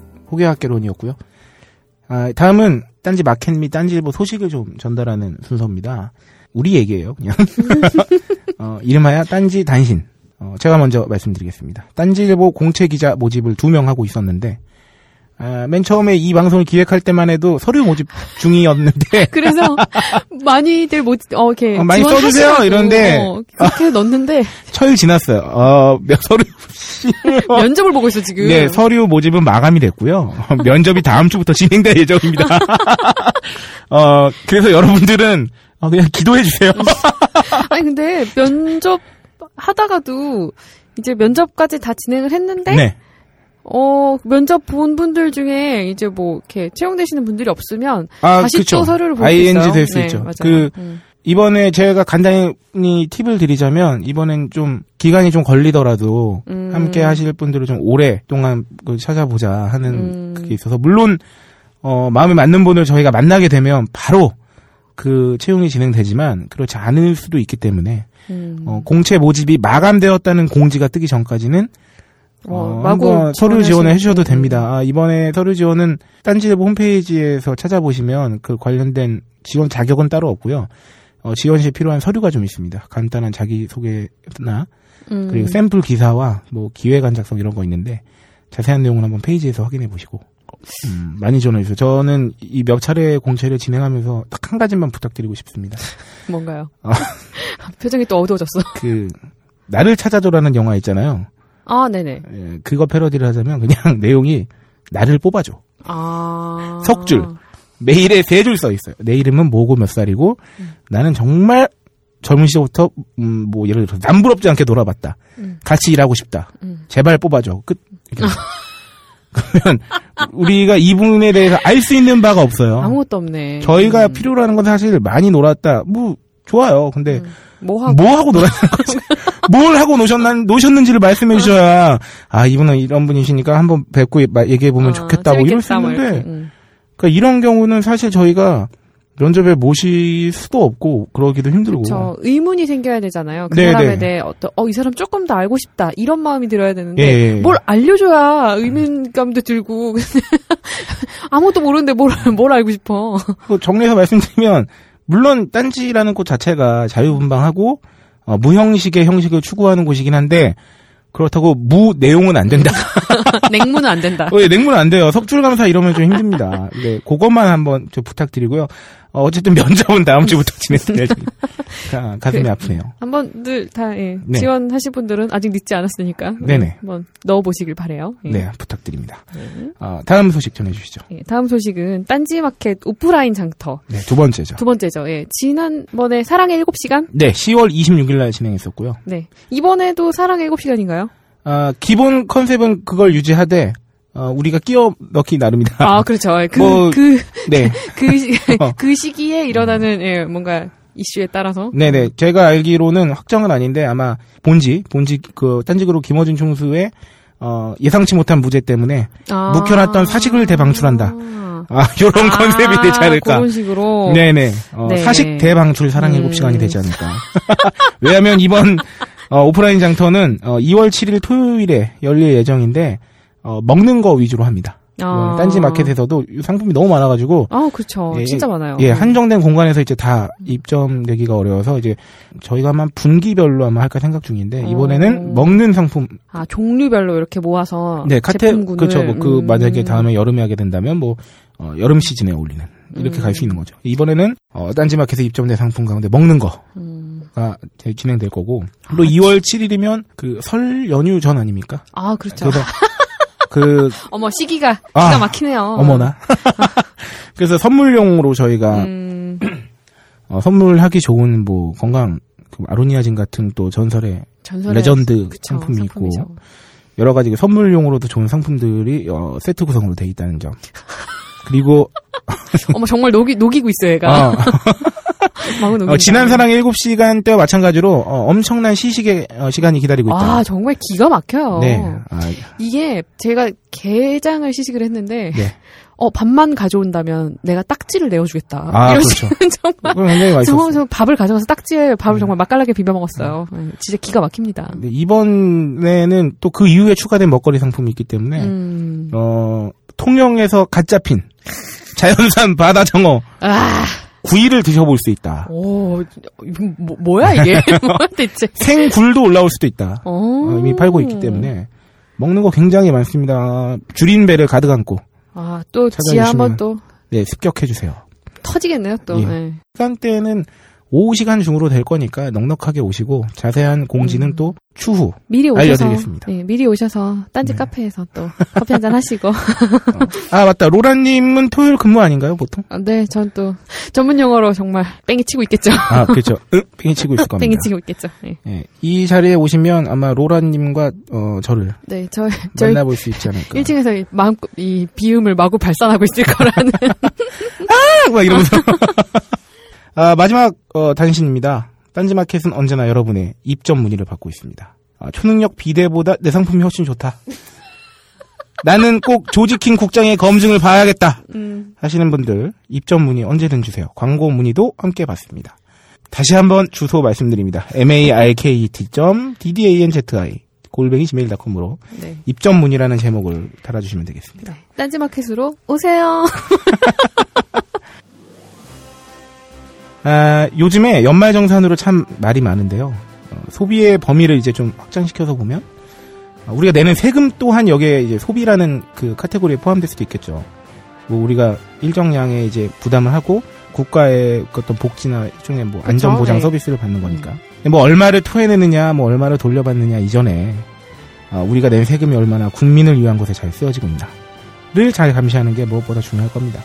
호계학개론이었고요. 아, 다음은 딴지 마켓 및 딴지일보 소식을 좀 전달하는 순서입니다. 우리 얘기예요, 그냥. *laughs* 어, 이름하여 딴지 단신. 어, 제가 먼저 말씀드리겠습니다. 딴지일보 공채 기자 모집을 두 명 하고 있었는데 아, 맨 처음에 이 방송을 기획할 때만 해도 서류 모집 중이었는데 *laughs* 그래서 많이들 못, 어, 이렇게. 어, 많이 써주세요, 이런데. 어, 그렇게 넣었는데 *laughs* 철 지났어요. 어, 몇- 서류 *laughs* 면접을 보고 있어, 지금. 네, 서류 모집은 마감이 됐고요. 어, 면접이 다음 주부터 진행될 예정입니다. 어, 그래서 여러분들은 어, 그냥 기도해 주세요. 아니, 근데 면접 하다가도 이제 면접까지 다 진행을 했는데. 네. 어, 면접 본 분들 중에 이제 뭐, 이렇게 채용되시는 분들이 없으면. 아, 다시 그쵸. 또 서류를 볼수 ING 있어요. 될수 네, 있죠. 맞아요. 그 음. 이번에 제가 간단히 팁을 드리자면 이번엔 좀 기간이 좀 걸리더라도 음. 함께 하실 분들을 좀 오랫동안 그 찾아보자 하는 음. 그게 있어서 물론 어, 마음에 맞는 분을 저희가 만나게 되면 바로 그 채용이 진행되지만 그렇지 않을 수도 있기 때문에 음. 어, 공채 모집이 마감되었다는 공지가 뜨기 전까지는 어, 어, 마구 한번 서류 지원을 해주셔도 음. 됩니다. 아, 이번에 서류 지원은 딴지일보 홈페이지에서 찾아보시면 그 관련된 지원 자격은 따로 없고요. 어, 지원 시 필요한 서류가 좀 있습니다. 간단한 자기 소개나 음. 그리고 샘플 기사와 뭐 기획안 작성 이런 거 있는데 자세한 내용은 한번 페이지에서 확인해 보시고 음, 많이 지원해 주세요. 저는 이 몇 차례 공채를 진행하면서 딱 한 가지만 부탁드리고 싶습니다. 뭔가요? 어. *laughs* 표정이 또 어두워졌어. 그 나를 찾아줘라는 영화 있잖아요. 아, 네네. 예, 그거 패러디를 하자면 그냥 *laughs* 내용이 나를 뽑아줘. 아. 석 줄. 메일에 세 줄 써 있어요. 내 이름은 뭐고 몇 살이고 나는 정말 젊은 시절부터 음, 뭐 예를 들어서 남부럽지 않게 놀아봤다. 음. 같이 일하고 싶다. 음. 제발 뽑아줘. 끝. *laughs* 그러면 우리가 이분에 대해서 알 수 있는 바가 없어요. 아무것도 없네. 저희가 음. 필요로 하는 건 사실 많이 놀았다. 뭐 좋아요. 근데 음. 뭐 하고. 뭐 하고 놀았는 거지? 뭘 하고 노셨나, 노셨는지를 말씀해 주셔야, 아, 이분은 이런 분이시니까 한번 뵙고 얘기해 보면 아, 좋겠다, 뭐 이럴 수 있는데. 음. 그러니까 이런 경우는 사실 저희가 면접에 모실 수도 없고, 그러기도 힘들고. 저 의문이 생겨야 되잖아요. 그 네, 사람에 네. 대해 어떤 어 이 사람 조금 더 알고 싶다 이런 마음이 들어야 되는데 예, 예. 뭘 알려줘야 의문감도 들고 *laughs* 아무것도 모르는데 뭘 뭘 알고 싶어. 그 정리해서 말씀드리면, 물론 딴지라는 곳 자체가 자유분방하고, 어, 무형식의 형식을 추구하는 곳이긴 한데, 그렇다고 무 내용은 안 된다. *laughs* *laughs* 냉무는 안 된다. 어, 예, 냉문 안 돼요. 석줄 감사 이러면 좀 힘듭니다. 네, 그것만 한번 좀 부탁드리고요. 어, 어쨌든 면접은 다음 주부터 진행돼야지. 가- 가슴이 아프네요. 한번 늘다 예, 네. 지원하실 분들은 아직 늦지 않았으니까 예, 네네. 한번 넣어보시길 바래요. 예. 네, 부탁드립니다. 어, 다음 소식 전해주시죠. 예, 다음 소식은 딴지마켓 오프라인 장터 네, 두 번째죠. 두 번째죠. 예, 지난번에 사랑의 7시간? 네, 10월 26일 날 진행했었고요. 네. 이번에도 사랑의 7시간인가요? 아, 기본 컨셉은 그걸 유지하되, 어, 우리가 끼워 넣기 나름이다. 아, 그렇죠. 그, 뭐, 그, 네. *laughs* 그, 시, *laughs* 어. 그 시기에 일어나는, 예, 뭔가, 이슈에 따라서. 네네. 제가 알기로는 확정은 아닌데 아마 본지, 본지 그 딴지그룹 김어준 총수의 어, 예상치 못한 무죄 때문에 아. 묵혀놨던 사식을 대방출한다. 아, *laughs* 요런 아, 컨셉이 되지 않을까. 그런 식으로. 네네. 어, 네. 사식 대방출 사랑 음. 7시간이 되지 않을까. 왜냐면 이번 어, 오프라인 장터는 어, 2월 7일 토요일에 열릴 예정인데 어, 먹는 거 위주로 합니다. 아. 어, 딴지 마켓에서도 상품이 너무 많아가지고 아, 그렇죠. 예, 진짜 많아요. 예, 한정된 공간에서 이제 다 입점되기가 어려워서 이제 저희가 아마 분기별로 아마 할까 생각 중인데 이번에는 어. 먹는 상품 아, 종류별로 이렇게 모아서. 네 카테. 그렇죠 뭐그 음. 만약에 다음에 여름에 하게 된다면 뭐 어, 여름 시즌에 어울리는 이렇게 음. 갈수 있는 거죠 이번에는 어, 딴지 마켓에 입점된 상품 가운데 먹는 거가 음. 제- 진행될 거고 또 2월 7일이면 그 설 연휴 전 아닙니까 아, 그렇죠. 그래서 *laughs* 그 어머, 시기가, 아, 기가 막히네요. 어머나 *laughs* 그래서 선물용으로 저희가 음, 어, 선물하기 좋은 뭐 건강 그 아로니아진 같은 또 전설의 전설의 레전드 그쵸, 상품이 상품이죠. 있고 여러 가지 그 선물용으로도 좋은 상품들이 어, 세트 구성으로 돼 있다는 점. 그리고 *laughs* 어머, 정말 녹이, 녹이고 있어요, 얘가. 어. 어, 지난 사랑 7시간 때와 마찬가지로 어, 엄청난 시식의 어, 시간이 기다리고 있다. 아, 정말 기가 막혀요. 네. 아, 이게 제가 게장을 시식을 했는데 네. 어 밥만 가져온다면 내가 딱지를 내어주겠다. 아, 그렇죠. *laughs* 정말. 저, 저 밥을 가져가서 딱지에 밥을 정말 맛깔나게 비벼 먹었어요. 네, 진짜 기가 막힙니다. 근데 이번에는 또 그 이후에 추가된 먹거리 상품이 있기 때문에 음. 어, 통영에서 갓 잡힌 자연산 바다 정어 아, 구이를 드셔볼 수 있다. 오, 뭐, 뭐야 이게? *laughs* 뭐야 대체? 생굴도 올라올 수도 있다. 오. 어, 이미 팔고 있기 때문에 먹는 거 굉장히 많습니다. 줄인 배를 가득 안고 아, 또 지하 한번 또 네 습격해 주세요. 터지겠네요, 또. 예. 네. 시간대는 오후 시간 중으로 될 거니까 넉넉하게 오시고 자세한 공지는 음. 또 추후 미리 오셔서 알려드리겠습니다. 네, 미리 오셔서 딴지 네. 카페에서 또 커피 한잔 하시고. 아 맞다 로라님은 토요일 근무 아닌가요 보통? 아, 네, 전 또 전문 용어로 정말 뺑이 치고 있겠죠. 아 그렇죠. 응, 팽이 치고 있을 *laughs* 겁니다. 뺑이 치고 있겠죠. 네. 예, 이 자리에 오시면 아마 로라님과 어, 저를 네, 저, 만나볼 수 있지 않을까. 1층에서 이 마음껏 이 비음을 마구 발산하고 있을 거라는. *laughs* 막 이러면서. *laughs* 아, 마지막 어, 단신입니다. 딴지마켓은 언제나 여러분의 입점 문의를 받고 있습니다. 아, 초능력 비대보다 내 상품이 훨씬 좋다. 나는 꼭 조지킹 국장의 검증을 봐야겠다. 음, 하시는 분들 입점 문의 언제든 주세요. 광고 문의도 함께 받습니다. 다시 한번 주소 말씀드립니다. market.ddanzi 골뱅이 gmail.com으로 네. 입점 문의라는 제목을 달아주시면 되겠습니다. 네. 딴지마켓으로 오세요. *laughs* 아, 요즘에 연말정산으로 참 말이 많은데요. 어, 소비의 범위를 이제 좀 확장시켜서 보면 아, 우리가 내는 세금 또한 여기에 이제 소비라는 그 카테고리에 포함될 수도 있겠죠. 뭐 우리가 일정량의 이제 부담을 하고 국가의 그 어떤 복지나 일종의 뭐 안전 보장 네. 서비스를 받는 거니까. 근데 뭐 얼마를 토해내느냐, 뭐 얼마를 돌려받느냐 이전에 아, 우리가 낸 세금이 얼마나 국민을 위한 것에 잘 쓰여지고 있나를 잘 감시하는 게 무엇보다 중요할 겁니다.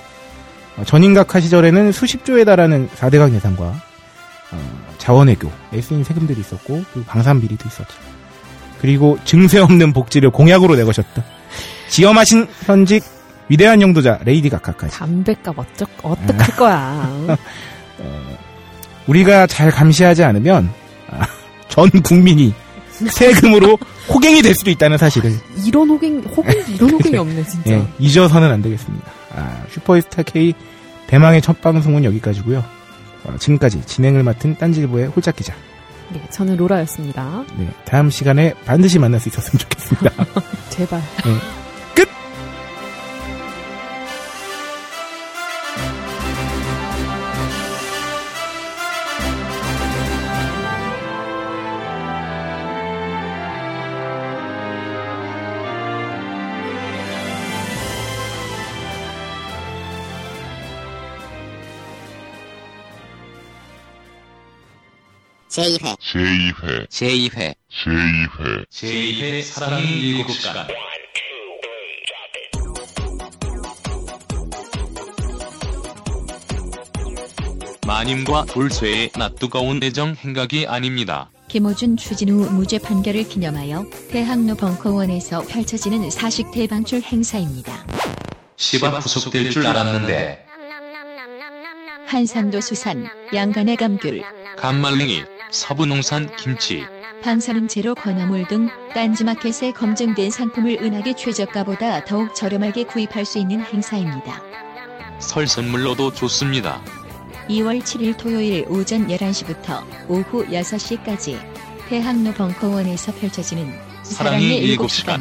어, 전인각하 시절에는 수십조에 달하는 4대강 예산과 어, 자원외교에 쓰인 세금들이 있었고 그리고 방산비리도 있었죠. 그리고 증세 없는 복지를 공약으로 내거셨던 지엄하신 현직 위대한 영도자 레이디 가카까지 담배값 어쩌, 어떡할 거야. *laughs* 우리가 잘 감시하지 않으면 아, 전 국민이 세금으로 호갱이 될 수도 있다는 사실을 이런 호갱, 호갱, 이런 *laughs* 호갱이 없네, 진짜. 예, 잊어서는 안 되겠습니다. 아, 슈퍼스타 K 대망의 첫 방송은 여기까지고요. 어, 지금까지 진행을 맡은 딴지일보의 홀짝 기자. 네, 저는 로라였습니다. 네, 다음 시간에 반드시 만날 수 있었으면 좋겠습니다. *laughs* 제발. 끝! 제2회. 제2회. 제2회. 제2회. 사랑이 7시간. 마님과 돌쇠의 낯뜨거운 애정 행각이 아닙니다. 김호준 추진우 무죄 판결을 기념하여 대학로 벙커원에서 펼쳐지는 사식 대방출 행사입니다. 시바 구속될 줄 알았는데. 한산도 수산, 양간의 감귤, 간말랭이, 서부농산 김치, 방사능 제로 건어물 등 딴지마켓에 검증된 상품을 은하계 최저가보다 더욱 저렴하게 구입할 수 있는 행사입니다. 설 선물로도 좋습니다. 2월 7일 토요일 오전 11시부터 오후 6시까지 대학로 벙커원에서 펼쳐지는 사랑의 사랑의 7시간 7시간